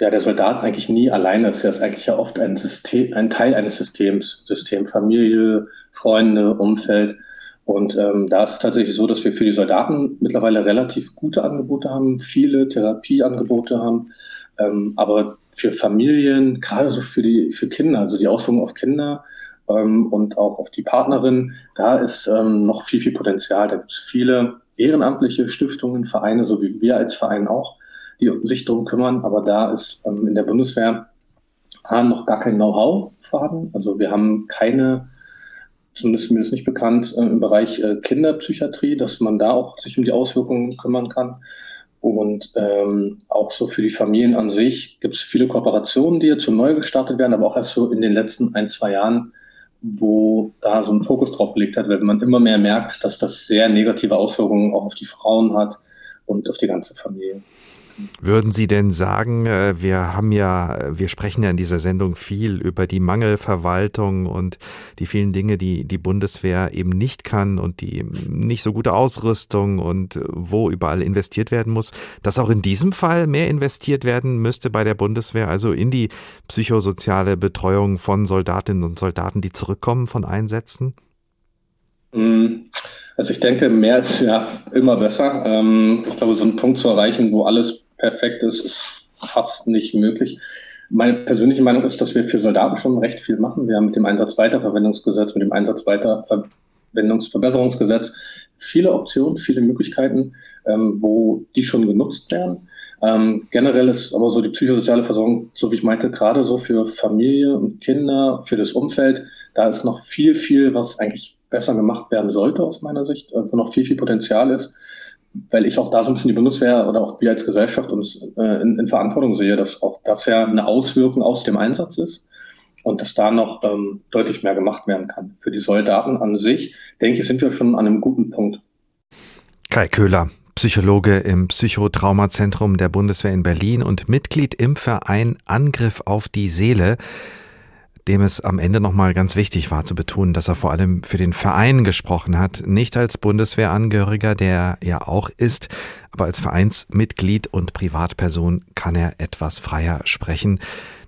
Speaker 17: ja, der Soldat eigentlich nie alleine ist. Er ist eigentlich ja oft ein, System, ein Teil eines Systems, System Familie, Freunde, Umfeld. Und ähm, da ist es tatsächlich so, dass wir für die Soldaten mittlerweile relativ gute Angebote haben, viele Therapieangebote haben. Ähm, aber für Familien, gerade so für die für Kinder, also die Auswirkungen auf Kinder ähm, und auch auf die Partnerin, da ist ähm, noch viel, viel Potenzial. Da gibt es viele ehrenamtliche Stiftungen, Vereine, so wie wir als Verein auch, die sich darum kümmern. Aber da ist ähm, in der Bundeswehr noch gar kein Know-how vorhanden. Also wir haben keine zumindest mir ist nicht bekannt, äh, im Bereich äh, Kinderpsychiatrie, dass man da auch sich um die Auswirkungen kümmern kann. Und ähm, auch so für die Familien an sich gibt es viele Kooperationen, die jetzt so neu gestartet werden, aber auch erst so in den letzten ein, zwei Jahren, wo da so ein Fokus drauf gelegt hat, weil man immer mehr merkt, dass das sehr negative Auswirkungen auch auf die Frauen hat und auf die ganze Familie.
Speaker 2: Würden Sie denn sagen, äh, wir haben ja, wir sprechen ja in dieser Sendung viel über die Mangelverwaltung und die vielen Dinge, die die Bundeswehr eben nicht kann und die nicht so gute Ausrüstung und wo überall investiert werden muss, dass auch in diesem Fall mehr investiert werden müsste bei der Bundeswehr, also in die psychosoziale Betreuung von Soldatinnen und Soldaten, die zurückkommen von Einsätzen?
Speaker 17: Mm, also ich denke, mehr ist ja immer besser. Ähm, ich glaube, so einen Punkt zu erreichen, wo alles perfekt ist, ist fast nicht möglich. Meine persönliche Meinung ist, dass wir für Soldaten schon recht viel machen. Wir haben mit dem Einsatzweiterverwendungsgesetz, mit dem Einsatzweiterverwendungsverbesserungsgesetz viele Optionen, viele Möglichkeiten, ähm, wo die schon genutzt werden. Ähm, generell ist aber so die psychosoziale Versorgung, so wie ich meinte, gerade so für Familie und Kinder, für das Umfeld, da ist noch viel, viel, was eigentlich besser gemacht werden sollte aus meiner Sicht, äh, wo noch viel, viel Potenzial ist weil ich auch da so ein bisschen die Bundeswehr oder auch wir als Gesellschaft uns äh, in, in, Verantwortung sehe, dass auch das ja eine Auswirkung aus dem Einsatz ist und dass da noch ähm, deutlich mehr gemacht werden kann. Für die Soldaten an sich, denke ich, sind wir schon an einem guten Punkt.
Speaker 2: Kai Köhler, Psychologe im Psychotraumazentrum der Bundeswehr in Berlin und Mitglied im Verein Angriff auf die Seele dem es am Ende nochmal ganz wichtig war zu betonen, dass er vor allem für den Verein gesprochen hat, nicht als Bundeswehrangehöriger, der er auch ist, aber als Vereinsmitglied und Privatperson kann er etwas freier sprechen.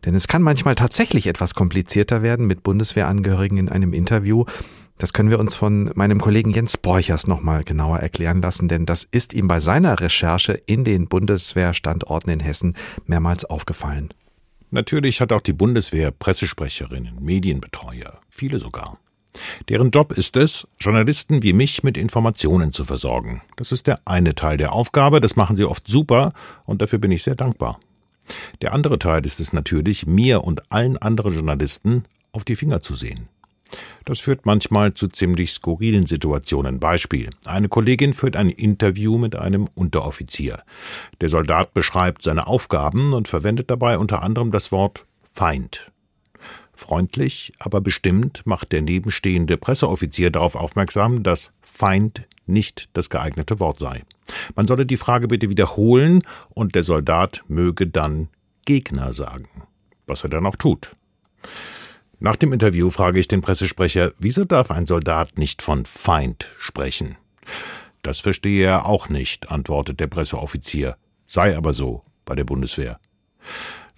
Speaker 2: Denn es kann manchmal tatsächlich etwas komplizierter werden mit Bundeswehrangehörigen in einem Interview. Das können wir uns von meinem Kollegen Jens Borchers nochmal genauer erklären lassen, denn das ist ihm bei seiner Recherche in den Bundeswehrstandorten in Hessen mehrmals aufgefallen.
Speaker 9: Natürlich hat auch die Bundeswehr Pressesprecherinnen, Medienbetreuer, viele sogar. Deren Job ist es, Journalisten wie mich mit Informationen zu versorgen. Das ist der eine Teil der Aufgabe, das machen sie oft super und dafür bin ich sehr dankbar. Der andere Teil ist es natürlich, mir und allen anderen Journalisten auf die Finger zu sehen. Das führt manchmal zu ziemlich skurrilen Situationen. Beispiel. Eine Kollegin führt ein Interview mit einem Unteroffizier. Der Soldat beschreibt seine Aufgaben und verwendet dabei unter anderem das Wort Feind. Freundlich, aber bestimmt macht der nebenstehende Presseoffizier darauf aufmerksam, dass Feind nicht das geeignete Wort sei. Man solle die Frage bitte wiederholen und der Soldat möge dann Gegner sagen, was er dann auch tut. Nach dem Interview frage ich den Pressesprecher, wieso darf ein Soldat nicht von Feind sprechen? Das verstehe er auch nicht, antwortet der Presseoffizier. Sei aber so bei der Bundeswehr.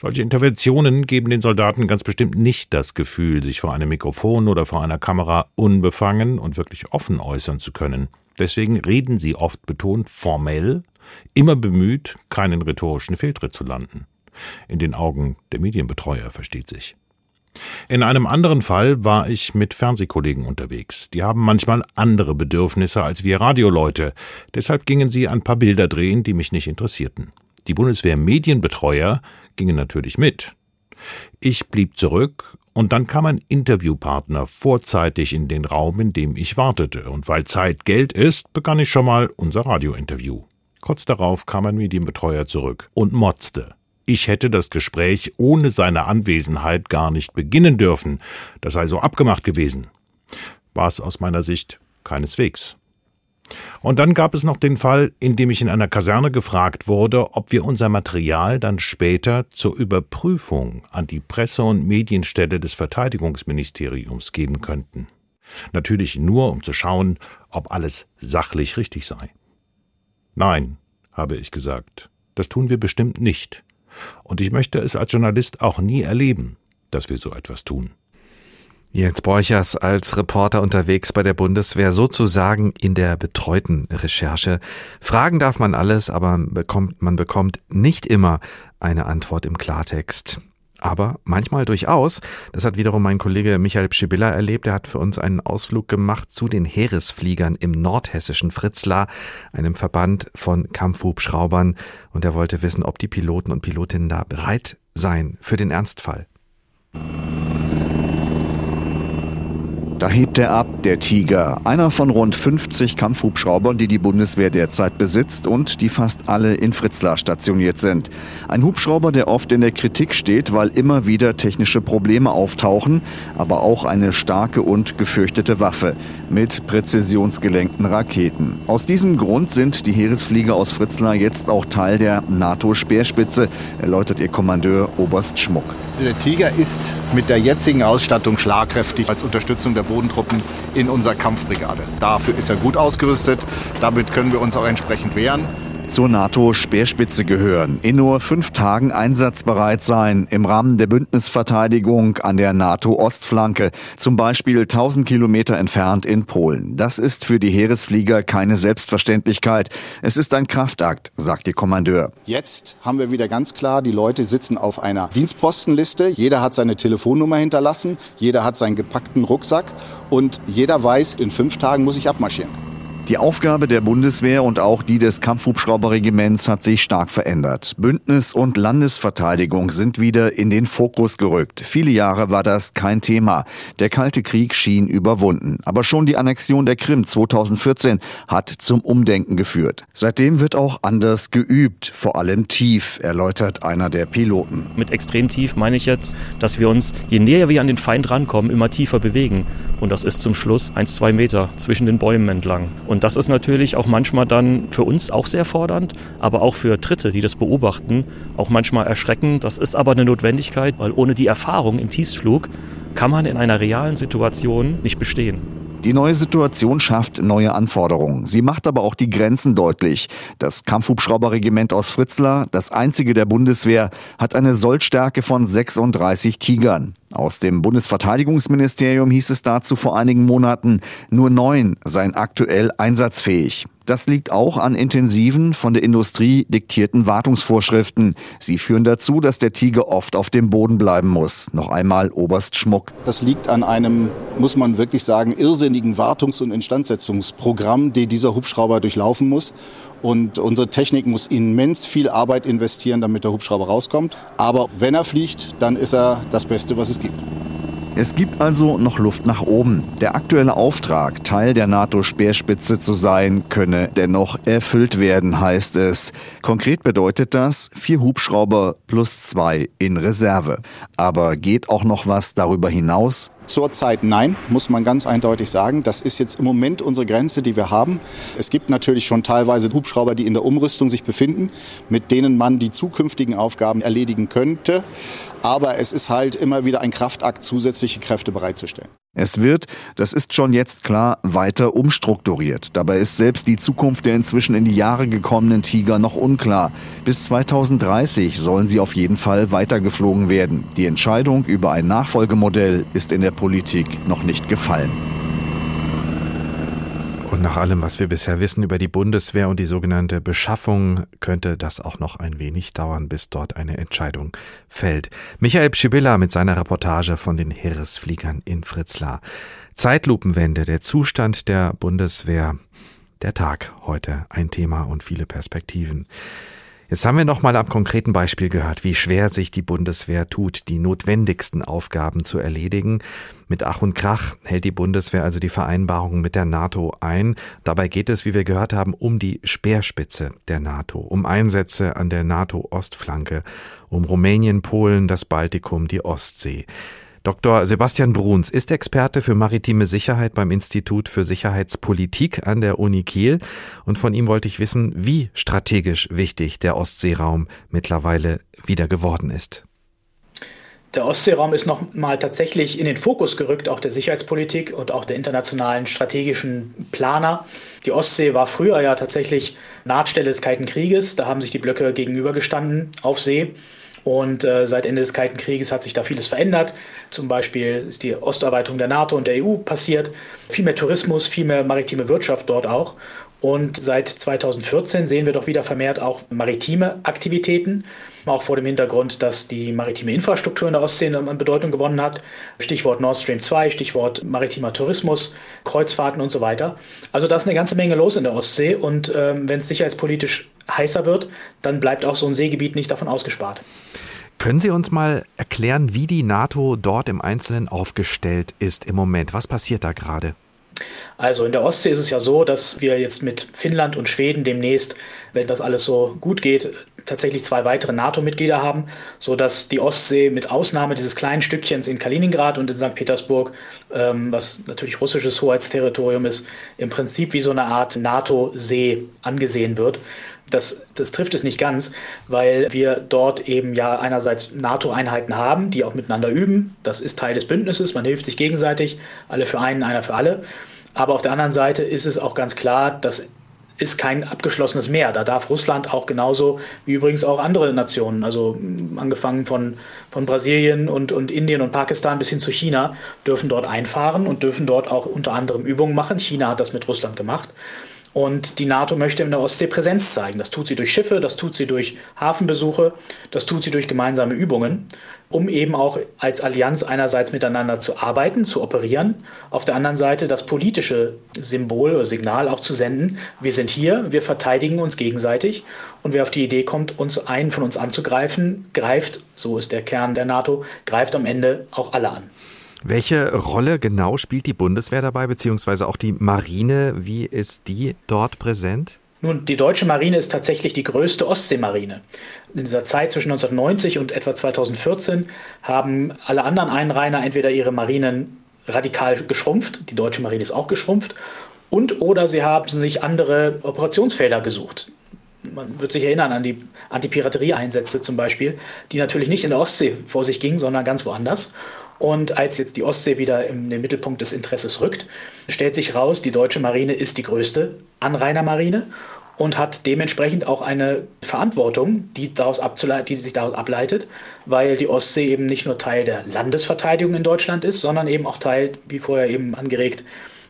Speaker 9: Solche Interventionen geben den Soldaten ganz bestimmt nicht das Gefühl, sich vor einem Mikrofon oder vor einer Kamera unbefangen und wirklich offen äußern zu können. Deswegen reden sie oft betont formell, immer bemüht, keinen rhetorischen Fehltritt zu landen. In den Augen der Medienbetreuer versteht sich. In einem anderen Fall war ich mit Fernsehkollegen unterwegs. Die haben manchmal andere Bedürfnisse als wir Radioleute. Deshalb gingen sie ein paar Bilder drehen, die mich nicht interessierten. Die Bundeswehr Medienbetreuer gingen natürlich mit. Ich blieb zurück und dann kam ein Interviewpartner vorzeitig in den Raum, in dem ich wartete, und weil Zeit Geld ist, begann ich schon mal unser Radiointerview. Kurz darauf kam ein Medienbetreuer zurück und motzte. Ich hätte das Gespräch ohne seine Anwesenheit gar nicht beginnen dürfen, das sei so abgemacht gewesen. War es aus meiner Sicht keineswegs. Und dann gab es noch den Fall, in dem ich in einer Kaserne gefragt wurde, ob wir unser Material dann später zur Überprüfung an die Presse- und Medienstelle des Verteidigungsministeriums geben könnten. Natürlich nur, um zu schauen, ob alles sachlich richtig sei. Nein, habe ich gesagt, das tun wir bestimmt nicht. Und ich möchte es als Journalist auch nie erleben, dass wir so etwas tun.
Speaker 2: Jens Borchers als Reporter unterwegs bei der Bundeswehr sozusagen in der betreuten Recherche. Fragen darf man alles, aber bekommt, man bekommt nicht immer eine Antwort im Klartext. Aber manchmal durchaus. Das hat wiederum mein Kollege Michael Pschibilla erlebt. Er hat für uns einen Ausflug gemacht zu den Heeresfliegern im nordhessischen Fritzlar, einem Verband von Kampfhubschraubern. Und er wollte wissen, ob die Piloten und Pilotinnen da bereit seien für den Ernstfall.
Speaker 18: Da hebt er ab, der Tiger, einer von rund 50 Kampfhubschraubern, die die Bundeswehr derzeit besitzt und die fast alle in Fritzlar stationiert sind. Ein Hubschrauber, der oft in der Kritik steht, weil immer wieder technische Probleme auftauchen, aber auch eine starke und gefürchtete Waffe mit präzisionsgelenkten Raketen. Aus diesem Grund sind die Heeresflieger aus Fritzlar jetzt auch Teil der NATO-Speerspitze, erläutert ihr Kommandeur Oberst Schmuck.
Speaker 3: Der Tiger ist mit der jetzigen Ausstattung schlagkräftig als Unterstützung der Bodentruppen in unserer Kampfbrigade. Dafür ist er gut ausgerüstet. Damit können wir uns auch entsprechend wehren
Speaker 18: zur NATO-Speerspitze gehören, in nur fünf Tagen einsatzbereit sein im Rahmen der Bündnisverteidigung an der NATO-Ostflanke, zum Beispiel 1000 Kilometer entfernt in Polen. Das ist für die Heeresflieger keine Selbstverständlichkeit. Es ist ein Kraftakt, sagt ihr Kommandeur.
Speaker 3: Jetzt haben wir wieder ganz klar, die Leute sitzen auf einer Dienstpostenliste. Jeder hat seine Telefonnummer hinterlassen, jeder hat seinen gepackten Rucksack und jeder weiß, in fünf Tagen muss ich abmarschieren.
Speaker 18: Die Aufgabe der Bundeswehr und auch die des Kampfhubschrauberregiments hat sich stark verändert. Bündnis und Landesverteidigung sind wieder in den Fokus gerückt. Viele Jahre war das kein Thema. Der Kalte Krieg schien überwunden. Aber schon die Annexion der Krim 2014 hat zum Umdenken geführt. Seitdem wird auch anders geübt, vor allem tief, erläutert einer der Piloten.
Speaker 19: Mit extrem tief meine ich jetzt, dass wir uns, je näher wir an den Feind rankommen, immer tiefer bewegen. Und das ist zum Schluss 1, 2 Meter zwischen den Bäumen entlang. Und das ist natürlich auch manchmal dann für uns auch sehr fordernd, aber auch für Dritte, die das beobachten, auch manchmal erschreckend. Das ist aber eine Notwendigkeit, weil ohne die Erfahrung im Tiefsflug kann man in einer realen Situation nicht bestehen.
Speaker 18: Die neue Situation schafft neue Anforderungen. Sie macht aber auch die Grenzen deutlich. Das Kampfhubschrauberregiment aus Fritzlar, das einzige der Bundeswehr, hat eine Sollstärke von 36 Tigern. Aus dem Bundesverteidigungsministerium hieß es dazu vor einigen Monaten, nur neun seien aktuell einsatzfähig. Das liegt auch an intensiven, von der Industrie diktierten Wartungsvorschriften. Sie führen dazu, dass der Tiger oft auf dem Boden bleiben muss. Noch einmal Oberst Schmuck.
Speaker 3: Das liegt an einem, muss man wirklich sagen, irrsinnigen Wartungs- und Instandsetzungsprogramm, den dieser Hubschrauber durchlaufen muss. Und unsere Technik muss immens viel Arbeit investieren, damit der Hubschrauber rauskommt. Aber wenn er fliegt, dann ist er das Beste, was es gibt.
Speaker 18: Es gibt also noch Luft nach oben. Der aktuelle Auftrag, Teil der NATO-Speerspitze zu sein, könne dennoch erfüllt werden, heißt es. Konkret bedeutet das vier Hubschrauber plus zwei in Reserve. Aber geht auch noch was darüber hinaus?
Speaker 3: Zurzeit nein, muss man ganz eindeutig sagen. Das ist jetzt im Moment unsere Grenze, die wir haben. Es gibt natürlich schon teilweise Hubschrauber, die in der Umrüstung sich befinden, mit denen man die zukünftigen Aufgaben erledigen könnte. Aber es ist halt immer wieder ein Kraftakt, zusätzliche Kräfte bereitzustellen.
Speaker 18: Es wird, das ist schon jetzt klar, weiter umstrukturiert. Dabei ist selbst die Zukunft der inzwischen in die Jahre gekommenen Tiger noch unklar. Bis 2030 sollen sie auf jeden Fall weitergeflogen werden. Die Entscheidung über ein Nachfolgemodell ist in der Politik noch nicht gefallen.
Speaker 2: Und nach allem, was wir bisher wissen über die Bundeswehr und die sogenannte Beschaffung, könnte das auch noch ein wenig dauern, bis dort eine Entscheidung fällt. Michael Pschibilla mit seiner Reportage von den Heeresfliegern in Fritzlar. Zeitlupenwende, der Zustand der Bundeswehr. Der Tag heute ein Thema und viele Perspektiven. Jetzt haben wir noch mal am konkreten Beispiel gehört, wie schwer sich die Bundeswehr tut, die notwendigsten Aufgaben zu erledigen. Mit Ach und Krach hält die Bundeswehr also die Vereinbarung mit der NATO ein. Dabei geht es, wie wir gehört haben, um die Speerspitze der NATO, um Einsätze an der NATO-Ostflanke, um Rumänien, Polen, das Baltikum, die Ostsee. Dr. Sebastian Bruns ist Experte für maritime Sicherheit beim Institut für Sicherheitspolitik an der Uni Kiel und von ihm wollte ich wissen, wie strategisch wichtig der Ostseeraum mittlerweile wieder geworden ist.
Speaker 20: Der Ostseeraum ist noch mal tatsächlich in den Fokus gerückt, auch der Sicherheitspolitik und auch der internationalen strategischen Planer. Die Ostsee war früher ja tatsächlich Nahtstelle des Kalten Krieges. Da haben sich die Blöcke gegenübergestanden auf See. Und äh, seit Ende des Kalten Krieges hat sich da vieles verändert. Zum Beispiel ist die Ostarbeitung der NATO und der EU passiert. Viel mehr Tourismus, viel mehr maritime Wirtschaft dort auch. Und seit 2014 sehen wir doch wieder vermehrt auch maritime Aktivitäten, auch vor dem Hintergrund, dass die maritime Infrastruktur in der Ostsee an Bedeutung gewonnen hat. Stichwort Nord Stream 2, Stichwort maritimer Tourismus, Kreuzfahrten und so weiter. Also da ist eine ganze Menge los in der Ostsee und ähm, wenn es sicherheitspolitisch heißer wird, dann bleibt auch so ein Seegebiet nicht davon ausgespart.
Speaker 2: Können Sie uns mal erklären, wie die NATO dort im Einzelnen aufgestellt ist im Moment? Was passiert da gerade?
Speaker 20: Also in der Ostsee ist es ja so, dass wir jetzt mit Finnland und Schweden demnächst, wenn das alles so gut geht, tatsächlich zwei weitere NATO-Mitglieder haben, sodass die Ostsee mit Ausnahme dieses kleinen Stückchens in Kaliningrad und in St. Petersburg, ähm, was natürlich russisches Hoheitsterritorium ist, im Prinzip wie so eine Art NATO-See angesehen wird. Das, das trifft es nicht ganz, weil wir dort eben ja einerseits NATO-Einheiten haben, die auch miteinander üben. Das ist Teil des Bündnisses, man hilft sich gegenseitig, alle für einen, einer für alle. Aber auf der anderen Seite ist es auch ganz klar, das ist kein abgeschlossenes Meer. Da darf Russland auch genauso wie übrigens auch andere Nationen, also angefangen von, von Brasilien und, und Indien und Pakistan bis hin zu China, dürfen dort einfahren und dürfen dort auch unter anderem Übungen machen. China hat das mit Russland gemacht. Und die NATO möchte in der Ostsee Präsenz zeigen. Das tut sie durch Schiffe, das tut sie durch Hafenbesuche, das tut sie durch gemeinsame Übungen, um eben auch als Allianz einerseits miteinander zu arbeiten, zu operieren, auf der anderen Seite das politische Symbol oder Signal auch zu senden. Wir sind hier, wir verteidigen uns gegenseitig und wer auf die Idee kommt, uns einen von uns anzugreifen, greift, so ist der Kern der NATO, greift am Ende auch alle an.
Speaker 2: Welche Rolle genau spielt die Bundeswehr dabei, beziehungsweise auch die Marine? Wie ist die dort präsent?
Speaker 20: Nun, die deutsche Marine ist tatsächlich die größte Ostseemarine. In dieser Zeit zwischen 1990 und etwa 2014 haben alle anderen Einrainer entweder ihre Marinen radikal geschrumpft, die deutsche Marine ist auch geschrumpft, und oder sie haben sich andere Operationsfelder gesucht. Man wird sich erinnern an die Antipiraterie-Einsätze zum Beispiel, die natürlich nicht in der Ostsee vor sich gingen, sondern ganz woanders. Und als jetzt die Ostsee wieder in den Mittelpunkt des Interesses rückt, stellt sich raus, die deutsche Marine ist die größte Anrainermarine und hat dementsprechend auch eine Verantwortung, die, daraus die sich daraus ableitet, weil die Ostsee eben nicht nur Teil der Landesverteidigung in Deutschland ist, sondern eben auch Teil, wie vorher eben angeregt,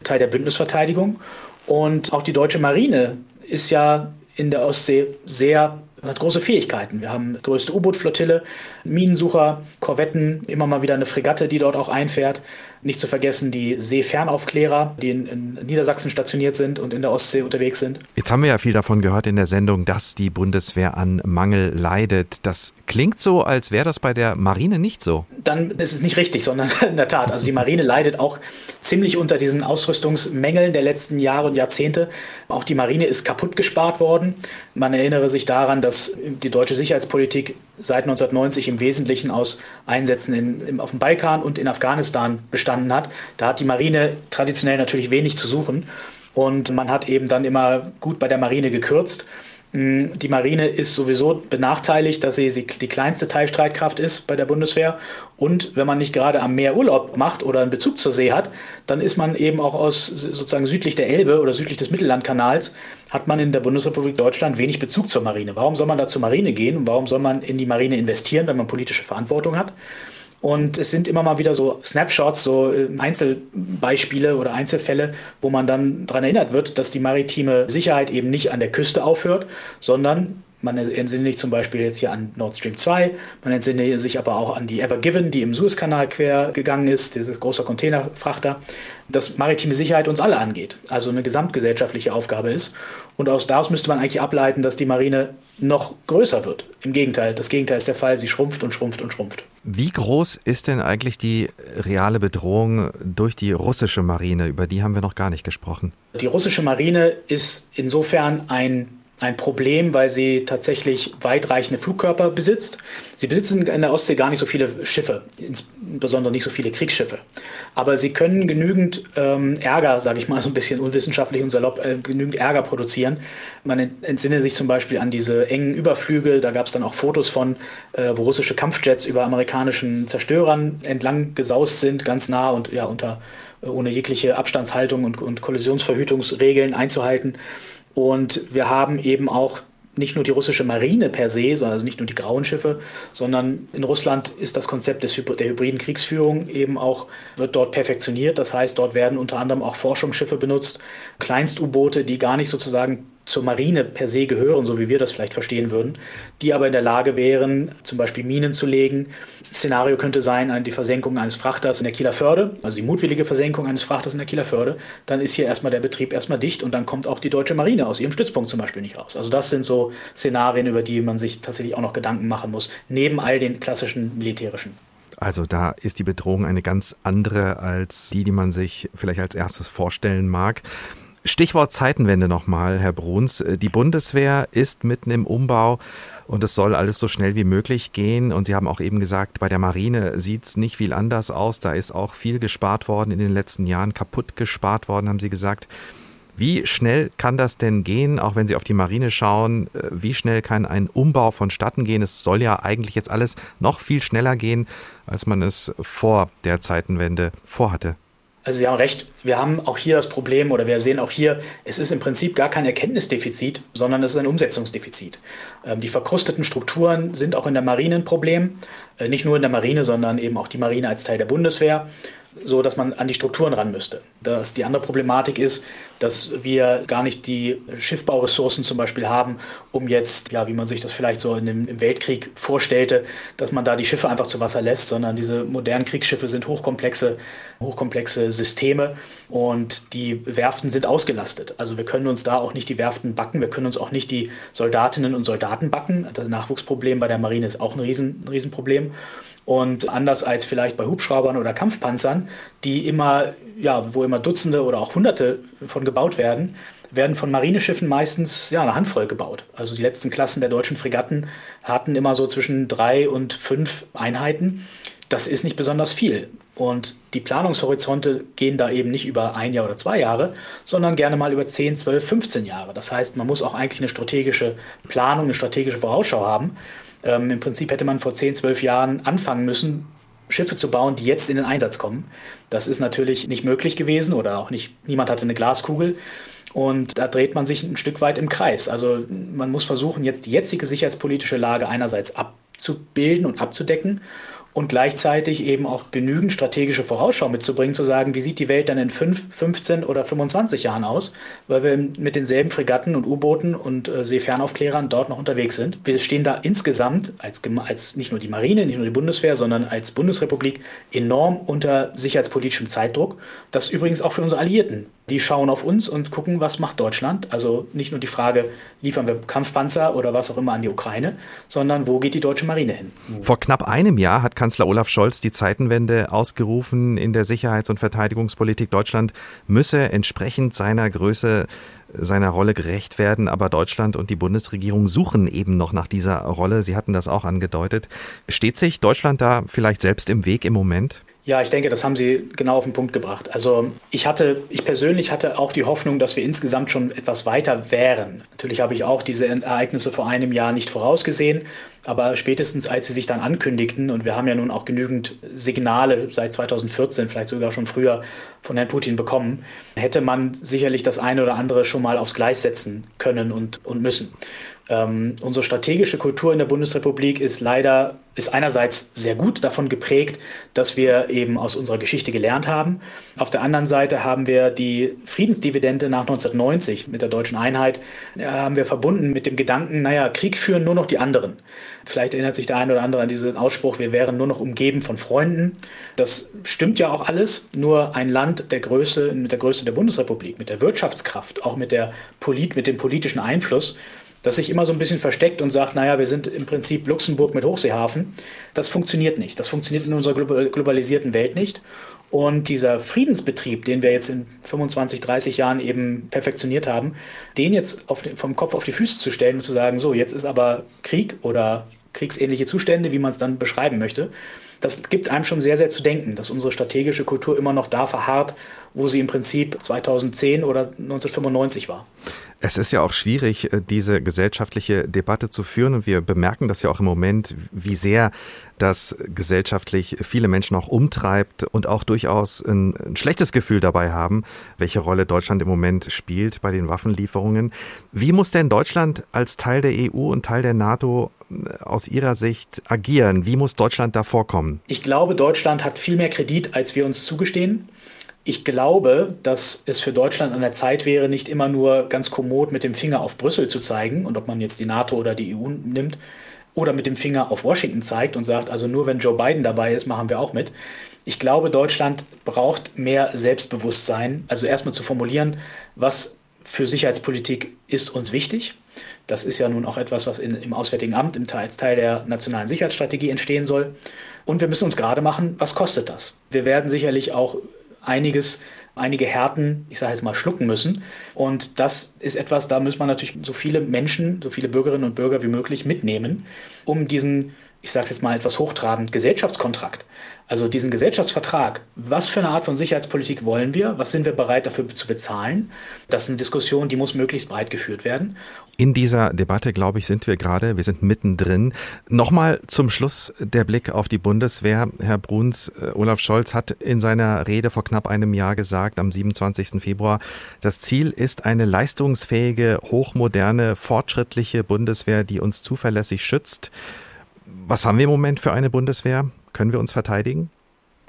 Speaker 20: Teil der Bündnisverteidigung. Und auch die deutsche Marine ist ja in der Ostsee sehr hat große Fähigkeiten. Wir haben größte U-Boot-Flottille, Minensucher, Korvetten, immer mal wieder eine Fregatte, die dort auch einfährt. Nicht zu vergessen die Seefernaufklärer, die in, in, Niedersachsen stationiert sind und in der Ostsee unterwegs sind.
Speaker 2: Jetzt haben wir ja viel davon gehört in der Sendung, dass die Bundeswehr an Mangel leidet. Das klingt so, als wäre das bei der Marine nicht so.
Speaker 20: Dann ist es nicht richtig, sondern [LAUGHS] in der Tat. Also die Marine leidet auch ziemlich unter diesen Ausrüstungsmängeln der letzten Jahre und Jahrzehnte. Auch die Marine ist kaputt gespart worden. Man erinnere sich daran, dass die deutsche Sicherheitspolitik seit 1990 im Wesentlichen aus Einsätzen in, im, auf dem Balkan und in Afghanistan bestanden hat. Da hat die Marine traditionell natürlich wenig zu suchen und man hat eben dann immer gut bei der Marine gekürzt. Mm, die Marine ist sowieso benachteiligt, dass sie die kleinste Teilstreitkraft ist bei der Bundeswehr. Und wenn man nicht gerade am Meer Urlaub macht oder einen Bezug zur See hat, dann ist man eben auch aus sozusagen südlich der Elbe oder südlich des Mittellandkanals, hat man in der Bundesrepublik Deutschland wenig Bezug zur Marine. Warum soll man da zur Marine gehen und warum soll man in die Marine investieren, wenn man politische Verantwortung hat? Und es sind immer mal wieder so Snapshots, so äh, Einzelbeispiele oder Einzelfälle, wo man dann daran erinnert wird, dass die maritime Sicherheit eben nicht an der Küste aufhört, sondern man entsinne sich zum Beispiel jetzt hier an Nord Stream 2, man entsinne sich aber auch an die Ever Given, die im Suezkanal quer gegangen ist, dieses große Containerfrachter, dass maritime Sicherheit uns alle angeht, also eine gesamtgesellschaftliche Aufgabe ist. Und aus daraus müsste man eigentlich ableiten, dass die Marine noch größer wird. Im Gegenteil, das Gegenteil ist der Fall, sie schrumpft und schrumpft und schrumpft.
Speaker 2: Wie groß ist denn eigentlich die reale Bedrohung durch die russische Marine? Über die haben wir noch gar nicht gesprochen.
Speaker 20: Die russische Marine ist insofern ein ein Problem, weil sie tatsächlich weitreichende Flugkörper besitzt. Sie besitzen in der Ostsee gar nicht so viele Schiffe, insbesondere nicht so viele Kriegsschiffe. Aber sie können genügend ähm, Ärger, sage ich mal so ein bisschen unwissenschaftlich und salopp, äh, genügend Ärger produzieren. Man entsinne sich zum Beispiel an diese engen Überflüge, da gab es dann auch Fotos von, äh, wo russische Kampfjets über amerikanischen Zerstörern entlang gesaust sind, ganz nah und ja unter äh, ohne jegliche Abstandshaltung und, und Kollisionsverhütungsregeln einzuhalten. Und wir haben eben auch nicht nur die russische Marine per se, sondern also nicht nur die grauen Schiffe, sondern in Russland ist das Konzept des, der hybriden Kriegsführung eben auch, wird dort perfektioniert. Das heißt, dort werden unter anderem auch Forschungsschiffe benutzt, Kleinst-U-Boote, die gar nicht sozusagen zur Marine per se gehören, so wie wir das vielleicht verstehen würden, die aber in der Lage wären, zum Beispiel Minen zu legen. Szenario könnte sein, die Versenkung eines Frachters in der Kieler Förde, also die mutwillige Versenkung eines Frachters in der Kieler Förde. Dann ist hier erstmal der Betrieb erstmal dicht und dann kommt auch die deutsche Marine aus ihrem Stützpunkt zum Beispiel nicht raus. Also das sind so Szenarien, über die man sich tatsächlich auch noch Gedanken machen muss, neben all den klassischen militärischen.
Speaker 2: Also da ist die Bedrohung eine ganz andere als die, die man sich vielleicht als erstes vorstellen mag. Stichwort Zeitenwende nochmal, Herr Bruns. Die Bundeswehr ist mitten im Umbau und es soll alles so schnell wie möglich gehen. Und Sie haben auch eben gesagt, bei der Marine sieht es nicht viel anders aus. Da ist auch viel gespart worden in den letzten Jahren, kaputt gespart worden, haben Sie gesagt. Wie schnell kann das denn gehen, auch wenn Sie auf die Marine schauen? Wie schnell kann ein Umbau vonstatten gehen? Es soll ja eigentlich jetzt alles noch viel schneller gehen, als man es vor der Zeitenwende vorhatte.
Speaker 20: Also Sie haben recht, wir haben auch hier das Problem oder wir sehen auch hier, es ist im Prinzip gar kein Erkenntnisdefizit, sondern es ist ein Umsetzungsdefizit. Ähm, die verkrusteten Strukturen sind auch in der Marine ein Problem, äh, nicht nur in der Marine, sondern eben auch die Marine als Teil der Bundeswehr so dass man an die Strukturen ran müsste. Das, die andere Problematik ist, dass wir gar nicht die Schiffbauressourcen zum Beispiel haben, um jetzt, ja, wie man sich das vielleicht so in dem, im Weltkrieg vorstellte, dass man da die Schiffe einfach zu Wasser lässt, sondern diese modernen Kriegsschiffe sind hochkomplexe, hochkomplexe Systeme und die Werften sind ausgelastet. Also wir können uns da auch nicht die Werften backen, wir können uns auch nicht die Soldatinnen und Soldaten backen. Das Nachwuchsproblem bei der Marine ist auch ein, Riesen, ein Riesenproblem. Und anders als vielleicht bei Hubschraubern oder Kampfpanzern, die immer, ja, wo immer Dutzende oder auch Hunderte von gebaut werden, werden von Marineschiffen meistens ja, eine Handvoll gebaut. Also die letzten Klassen der deutschen Fregatten hatten immer so zwischen drei und fünf Einheiten. Das ist nicht besonders viel. Und die Planungshorizonte gehen da eben nicht über ein Jahr oder zwei Jahre, sondern gerne mal über 10, 12, 15 Jahre. Das heißt, man muss auch eigentlich eine strategische Planung, eine strategische Vorausschau haben. Ähm, Im Prinzip hätte man vor 10, 12 Jahren anfangen müssen, Schiffe zu bauen, die jetzt in den Einsatz kommen. Das ist natürlich nicht möglich gewesen oder auch nicht, niemand hatte eine Glaskugel. Und da dreht man sich ein Stück weit im Kreis. Also man muss versuchen, jetzt die jetzige sicherheitspolitische Lage einerseits abzubilden und abzudecken und gleichzeitig eben auch genügend strategische Vorausschau mitzubringen, zu sagen, wie sieht die Welt dann in 5, 15 oder 25 Jahren aus, weil wir mit denselben Fregatten und U-Booten und äh, Seefernaufklärern dort noch unterwegs sind. Wir stehen da insgesamt als, als nicht nur die Marine, nicht nur die Bundeswehr, sondern als Bundesrepublik enorm unter sicherheitspolitischem Zeitdruck. Das übrigens auch für unsere Alliierten. Die schauen auf uns und gucken, was macht Deutschland. Also nicht nur die Frage, liefern wir Kampfpanzer oder was auch immer an die Ukraine, sondern wo geht die deutsche Marine hin?
Speaker 2: Vor knapp einem Jahr hat Kanzler Olaf Scholz die Zeitenwende ausgerufen in der Sicherheits- und Verteidigungspolitik. Deutschland müsse entsprechend seiner Größe seiner Rolle gerecht werden, aber Deutschland und die Bundesregierung suchen eben noch nach dieser Rolle. Sie hatten das auch angedeutet. Steht sich Deutschland da vielleicht selbst im Weg im Moment?
Speaker 20: Ja, ich denke, das haben Sie genau auf den Punkt gebracht. Also ich hatte, ich persönlich hatte auch die Hoffnung, dass wir insgesamt schon etwas weiter wären. Natürlich habe ich auch diese Ereignisse vor einem Jahr nicht vorausgesehen, aber spätestens als sie sich dann ankündigten, und wir haben ja nun auch genügend Signale seit 2014, vielleicht sogar schon früher von Herrn Putin bekommen, hätte man sicherlich das eine oder andere schon mal aufs Gleis setzen können und, und müssen. Ähm, unsere strategische Kultur in der Bundesrepublik ist leider, ist einerseits sehr gut davon geprägt, dass wir eben aus unserer Geschichte gelernt haben. Auf der anderen Seite haben wir die Friedensdividende nach 1990 mit der deutschen Einheit, äh, haben wir verbunden mit dem Gedanken, naja, Krieg führen nur noch die anderen. Vielleicht erinnert sich der eine oder andere an diesen Ausspruch, wir wären nur noch umgeben von Freunden. Das stimmt ja auch alles, nur ein Land der Größe, mit der Größe der Bundesrepublik, mit der Wirtschaftskraft, auch mit, der Polit, mit dem politischen Einfluss, das sich immer so ein bisschen versteckt und sagt, naja, wir sind im Prinzip Luxemburg mit Hochseehafen. Das funktioniert nicht. Das funktioniert in unserer globalisierten Welt nicht. Und dieser Friedensbetrieb, den wir jetzt in 25, 30 Jahren eben perfektioniert haben, den jetzt den, vom Kopf auf die Füße zu stellen und zu sagen, so, jetzt ist aber Krieg oder kriegsähnliche Zustände, wie man es dann beschreiben möchte, das gibt einem schon sehr, sehr zu denken, dass unsere strategische Kultur immer noch da verharrt, wo sie im Prinzip 2010 oder 1995 war.
Speaker 2: Es ist ja auch schwierig, äh, diese gesellschaftliche Debatte zu führen. Und wir bemerken das ja auch im Moment, wie sehr das gesellschaftlich viele Menschen auch umtreibt und auch durchaus ein, ein, schlechtes Gefühl dabei haben, welche Rolle Deutschland im Moment spielt bei den Waffenlieferungen. Wie muss denn Deutschland als Teil der EU und Teil der NATO äh, aus Ihrer Sicht agieren? Wie muss Deutschland da vorkommen?
Speaker 20: Ich glaube, Deutschland hat viel mehr Kredit, als wir uns zugestehen. Ich glaube, dass es für Deutschland an der Zeit wäre, nicht immer nur ganz kommod mit dem Finger auf Brüssel zu zeigen und ob man jetzt die NATO oder die EU nimmt oder mit dem Finger auf Washington zeigt und sagt, also nur wenn Joe Biden dabei ist, machen wir auch mit. Ich glaube, Deutschland braucht mehr Selbstbewusstsein, also erstmal zu formulieren, was für Sicherheitspolitik ist uns wichtig. Das ist ja nun auch etwas, was in, im Auswärtigen Amt im als Teil der nationalen Sicherheitsstrategie entstehen soll. Und wir müssen uns gerade machen, was kostet das? Wir werden sicherlich auch einiges, einige Härten, ich sage jetzt mal, schlucken müssen. Und das ist etwas, da muss man natürlich so viele Menschen, so viele Bürgerinnen und Bürger wie möglich mitnehmen, um diesen, ich sage es jetzt mal etwas hochtrabend, Gesellschaftskontrakt, also diesen Gesellschaftsvertrag, was für eine Art von Sicherheitspolitik wollen wir, was sind wir bereit dafür zu bezahlen, das ist eine Diskussion, die muss möglichst breit geführt werden.
Speaker 2: In dieser Debatte, glaube ich, sind wir gerade, wir sind mittendrin. Nochmal zum Schluss der Blick auf die Bundeswehr. Herr Bruns, äh, Olaf Scholz hat in seiner Rede vor knapp einem Jahr gesagt, am 27. Februar, das Ziel ist eine leistungsfähige, hochmoderne, fortschrittliche Bundeswehr, die uns zuverlässig schützt. Was haben wir im Moment für eine Bundeswehr? Können wir uns verteidigen?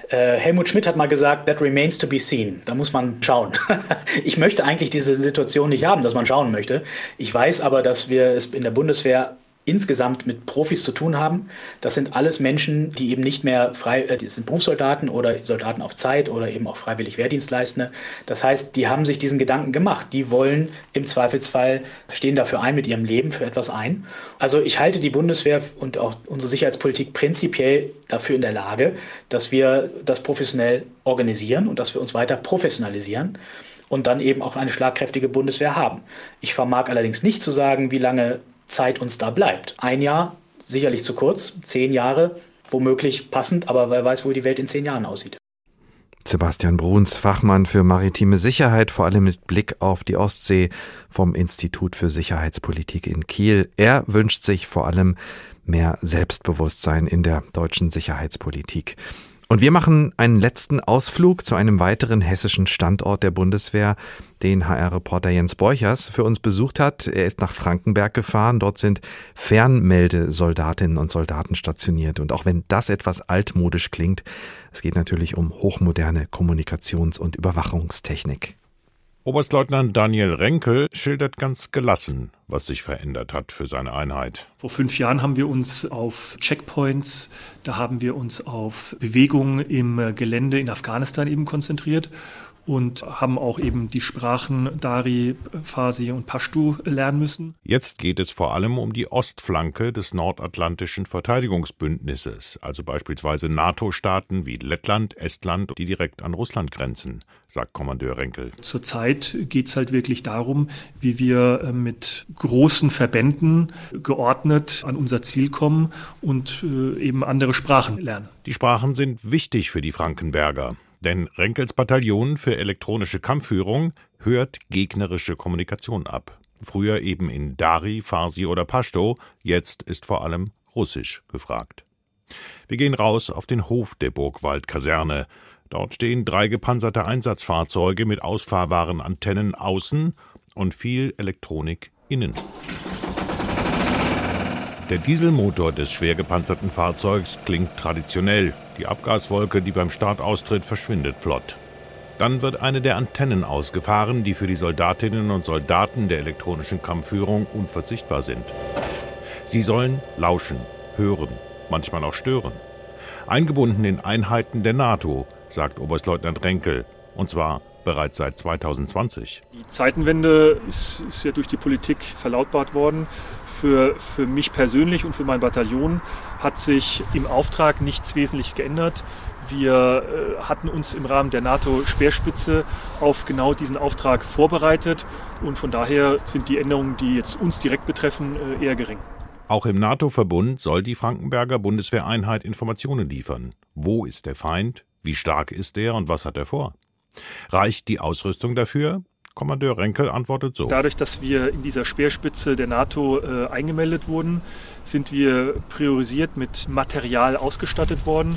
Speaker 20: Äh, Helmut Schmidt hat mal gesagt, that remains to be seen. Da muss man schauen. [LAUGHS] ich möchte eigentlich diese Situation nicht haben, dass man schauen möchte. Ich weiß aber, dass wir es in der Bundeswehr insgesamt mit Profis zu tun haben. Das sind alles Menschen, die eben nicht mehr frei, äh, sind Berufssoldaten oder Soldaten auf Zeit oder eben auch freiwillig Wehrdienstleistende. Das heißt, die haben sich diesen Gedanken gemacht. Die wollen im Zweifelsfall stehen dafür ein mit ihrem Leben für etwas ein. Also ich halte die Bundeswehr und auch unsere Sicherheitspolitik prinzipiell dafür in der Lage, dass wir das professionell organisieren und dass wir uns weiter professionalisieren und dann eben auch eine schlagkräftige Bundeswehr haben. Ich vermag allerdings nicht zu sagen, wie lange Zeit uns da bleibt. Ein Jahr, sicherlich zu kurz, zehn Jahre, womöglich passend, aber wer weiß, wo die Welt in zehn Jahren aussieht.
Speaker 2: Sebastian Bruns, Fachmann für maritime Sicherheit, vor allem mit Blick auf die Ostsee vom Institut für Sicherheitspolitik in Kiel. Er wünscht sich vor allem mehr Selbstbewusstsein in der deutschen Sicherheitspolitik. Und wir machen einen letzten Ausflug zu einem weiteren hessischen Standort der Bundeswehr, den HR-Reporter Jens Borchers für uns besucht hat. Er ist nach Frankenberg gefahren. Dort sind Fernmeldesoldatinnen und Soldaten stationiert. Und auch wenn das etwas altmodisch klingt, es geht natürlich um hochmoderne Kommunikations- und Überwachungstechnik.
Speaker 9: Oberstleutnant Daniel Renkel schildert ganz gelassen, was sich verändert hat für seine Einheit.
Speaker 21: Vor fünf Jahren haben wir uns auf Checkpoints, da haben wir uns auf Bewegungen im Gelände in Afghanistan eben konzentriert und haben auch eben die Sprachen Dari, Farsi und Pashtu lernen müssen.
Speaker 9: Jetzt geht es vor allem um die Ostflanke des nordatlantischen Verteidigungsbündnisses, also beispielsweise NATO-Staaten wie Lettland, Estland, die direkt an Russland grenzen, sagt Kommandeur Renkel.
Speaker 21: Zurzeit geht es halt wirklich darum, wie wir äh, mit großen Verbänden geordnet an unser Ziel kommen und äh, eben andere Sprachen lernen.
Speaker 9: Die Sprachen sind wichtig für die Frankenberger. Denn Renkels Bataillon für elektronische Kampfführung hört gegnerische Kommunikation ab. Früher eben in Dari, Farsi oder Pashto, jetzt ist vor allem Russisch gefragt. Wir gehen raus auf den Hof der Burgwald-Kaserne. Dort stehen drei gepanzerte Einsatzfahrzeuge mit ausfahrbaren Antennen außen und viel Elektronik innen. Der Dieselmotor des schwer gepanzerten Fahrzeugs klingt traditionell. Die Abgaswolke, die beim Start austritt, verschwindet flott. Dann wird eine der Antennen ausgefahren, die für die Soldatinnen und Soldaten der elektronischen Kampfführung unverzichtbar sind. Sie sollen lauschen, hören, manchmal auch stören. Eingebunden in Einheiten der NATO, sagt Oberstleutnant Renkel, und zwar bereits seit 2020.
Speaker 21: Die Zeitenwende ist, ist ja durch die Politik verlautbart worden. Für, für mich persönlich und für mein Bataillon hat sich im Auftrag nichts wesentlich geändert. Wir äh, hatten uns im Rahmen der NATO-Speerspitze auf genau diesen Auftrag vorbereitet und von daher sind die Änderungen, die jetzt uns direkt betreffen, äh, eher gering.
Speaker 9: Auch im NATO-Verbund soll die Frankenberger Bundeswehreinheit Informationen liefern. Wo ist der Feind? Wie stark ist er und was hat er vor? Reicht die Ausrüstung dafür? Kommandeur Renkel antwortet so.
Speaker 21: Dadurch, dass wir in dieser Speerspitze der NATO äh, eingemeldet wurden, sind wir priorisiert mit Material ausgestattet worden.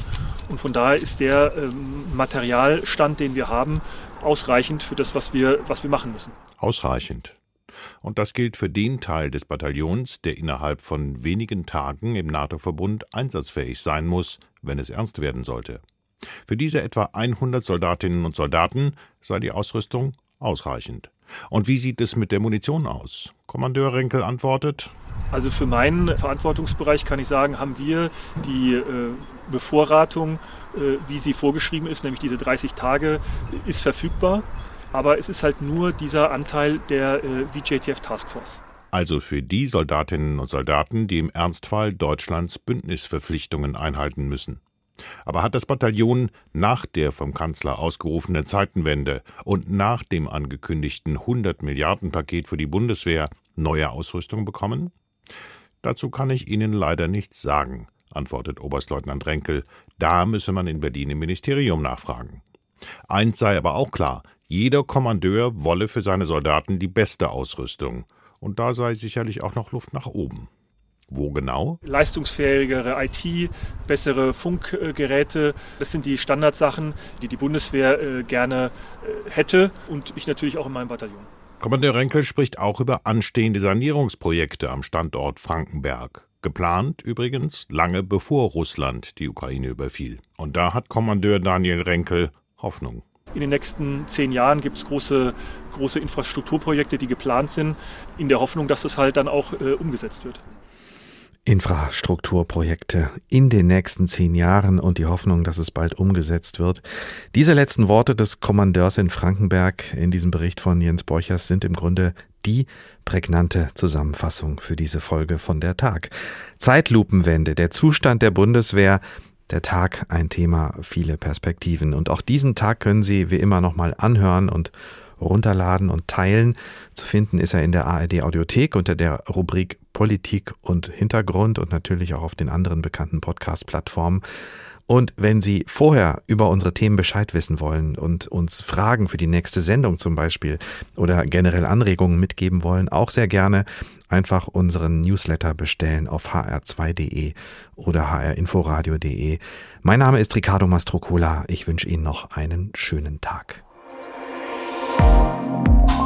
Speaker 21: Und von daher ist der ähm, Materialstand, den wir haben, ausreichend für das, was wir, was wir machen müssen.
Speaker 9: Ausreichend. Und das gilt für den Teil des Bataillons, der innerhalb von wenigen Tagen im NATO-Verbund einsatzfähig sein muss, wenn es ernst werden sollte. Für diese etwa 100 Soldatinnen und Soldaten sei die Ausrüstung ausreichend. Und wie sieht es mit der Munition aus? Kommandeur Renkel antwortet.
Speaker 21: Also für meinen Verantwortungsbereich kann ich sagen, haben wir die äh, Bevorratung, äh, wie sie vorgeschrieben ist, nämlich diese 30 Tage, ist verfügbar. Aber es ist halt nur dieser Anteil der äh, VJTF Taskforce.
Speaker 9: Also für die Soldatinnen und Soldaten, die im Ernstfall Deutschlands Bündnisverpflichtungen einhalten müssen. Aber hat das Bataillon nach der vom Kanzler ausgerufenen Zeitenwende und nach dem angekündigten 100 Milliarden Paket für die Bundeswehr neue Ausrüstung bekommen? Dazu kann ich Ihnen leider nichts sagen, antwortet Oberstleutnant Renkel. Da müsse man in Berlin im Ministerium nachfragen. Eins sei aber auch klar, jeder Kommandeur wolle für seine Soldaten die beste Ausrüstung. Und da sei sicherlich auch noch Luft nach oben. Wo genau?
Speaker 21: Leistungsfähigere IT, bessere Funkgeräte. Das sind die Standardsachen, die die Bundeswehr äh, gerne äh, hätte und ich natürlich auch in meinem Bataillon.
Speaker 9: Kommandeur Renkel spricht auch über anstehende Sanierungsprojekte am Standort Frankenberg. Geplant übrigens lange bevor Russland die Ukraine überfiel. Und da hat Kommandeur Daniel Renkel Hoffnung.
Speaker 21: In den nächsten zehn Jahren gibt es große, große Infrastrukturprojekte, die geplant sind, in der Hoffnung, dass es halt dann auch äh, umgesetzt wird.
Speaker 2: Infrastrukturprojekte in den nächsten zehn Jahren und die Hoffnung, dass es bald umgesetzt wird. Diese letzten Worte des Kommandeurs in Frankenberg in diesem Bericht von Jens Borchers sind im Grunde die prägnante Zusammenfassung für diese Folge von der Tag. Zeitlupenwende, der Zustand der Bundeswehr, der Tag ein Thema, viele Perspektiven. Und auch diesen Tag können Sie wie immer nochmal anhören und runterladen und teilen. Zu finden ist er in der ARD Audiothek unter der Rubrik Politik und Hintergrund und natürlich auch auf den anderen bekannten Podcast-Plattformen. Und wenn Sie vorher über unsere Themen Bescheid wissen wollen und uns Fragen für die nächste Sendung zum Beispiel oder generell Anregungen mitgeben wollen, auch sehr gerne einfach unseren Newsletter bestellen auf hr2.de oder hrinforadio.de. Mein Name ist Ricardo Mastrocola. Ich wünsche Ihnen noch einen schönen Tag. あ!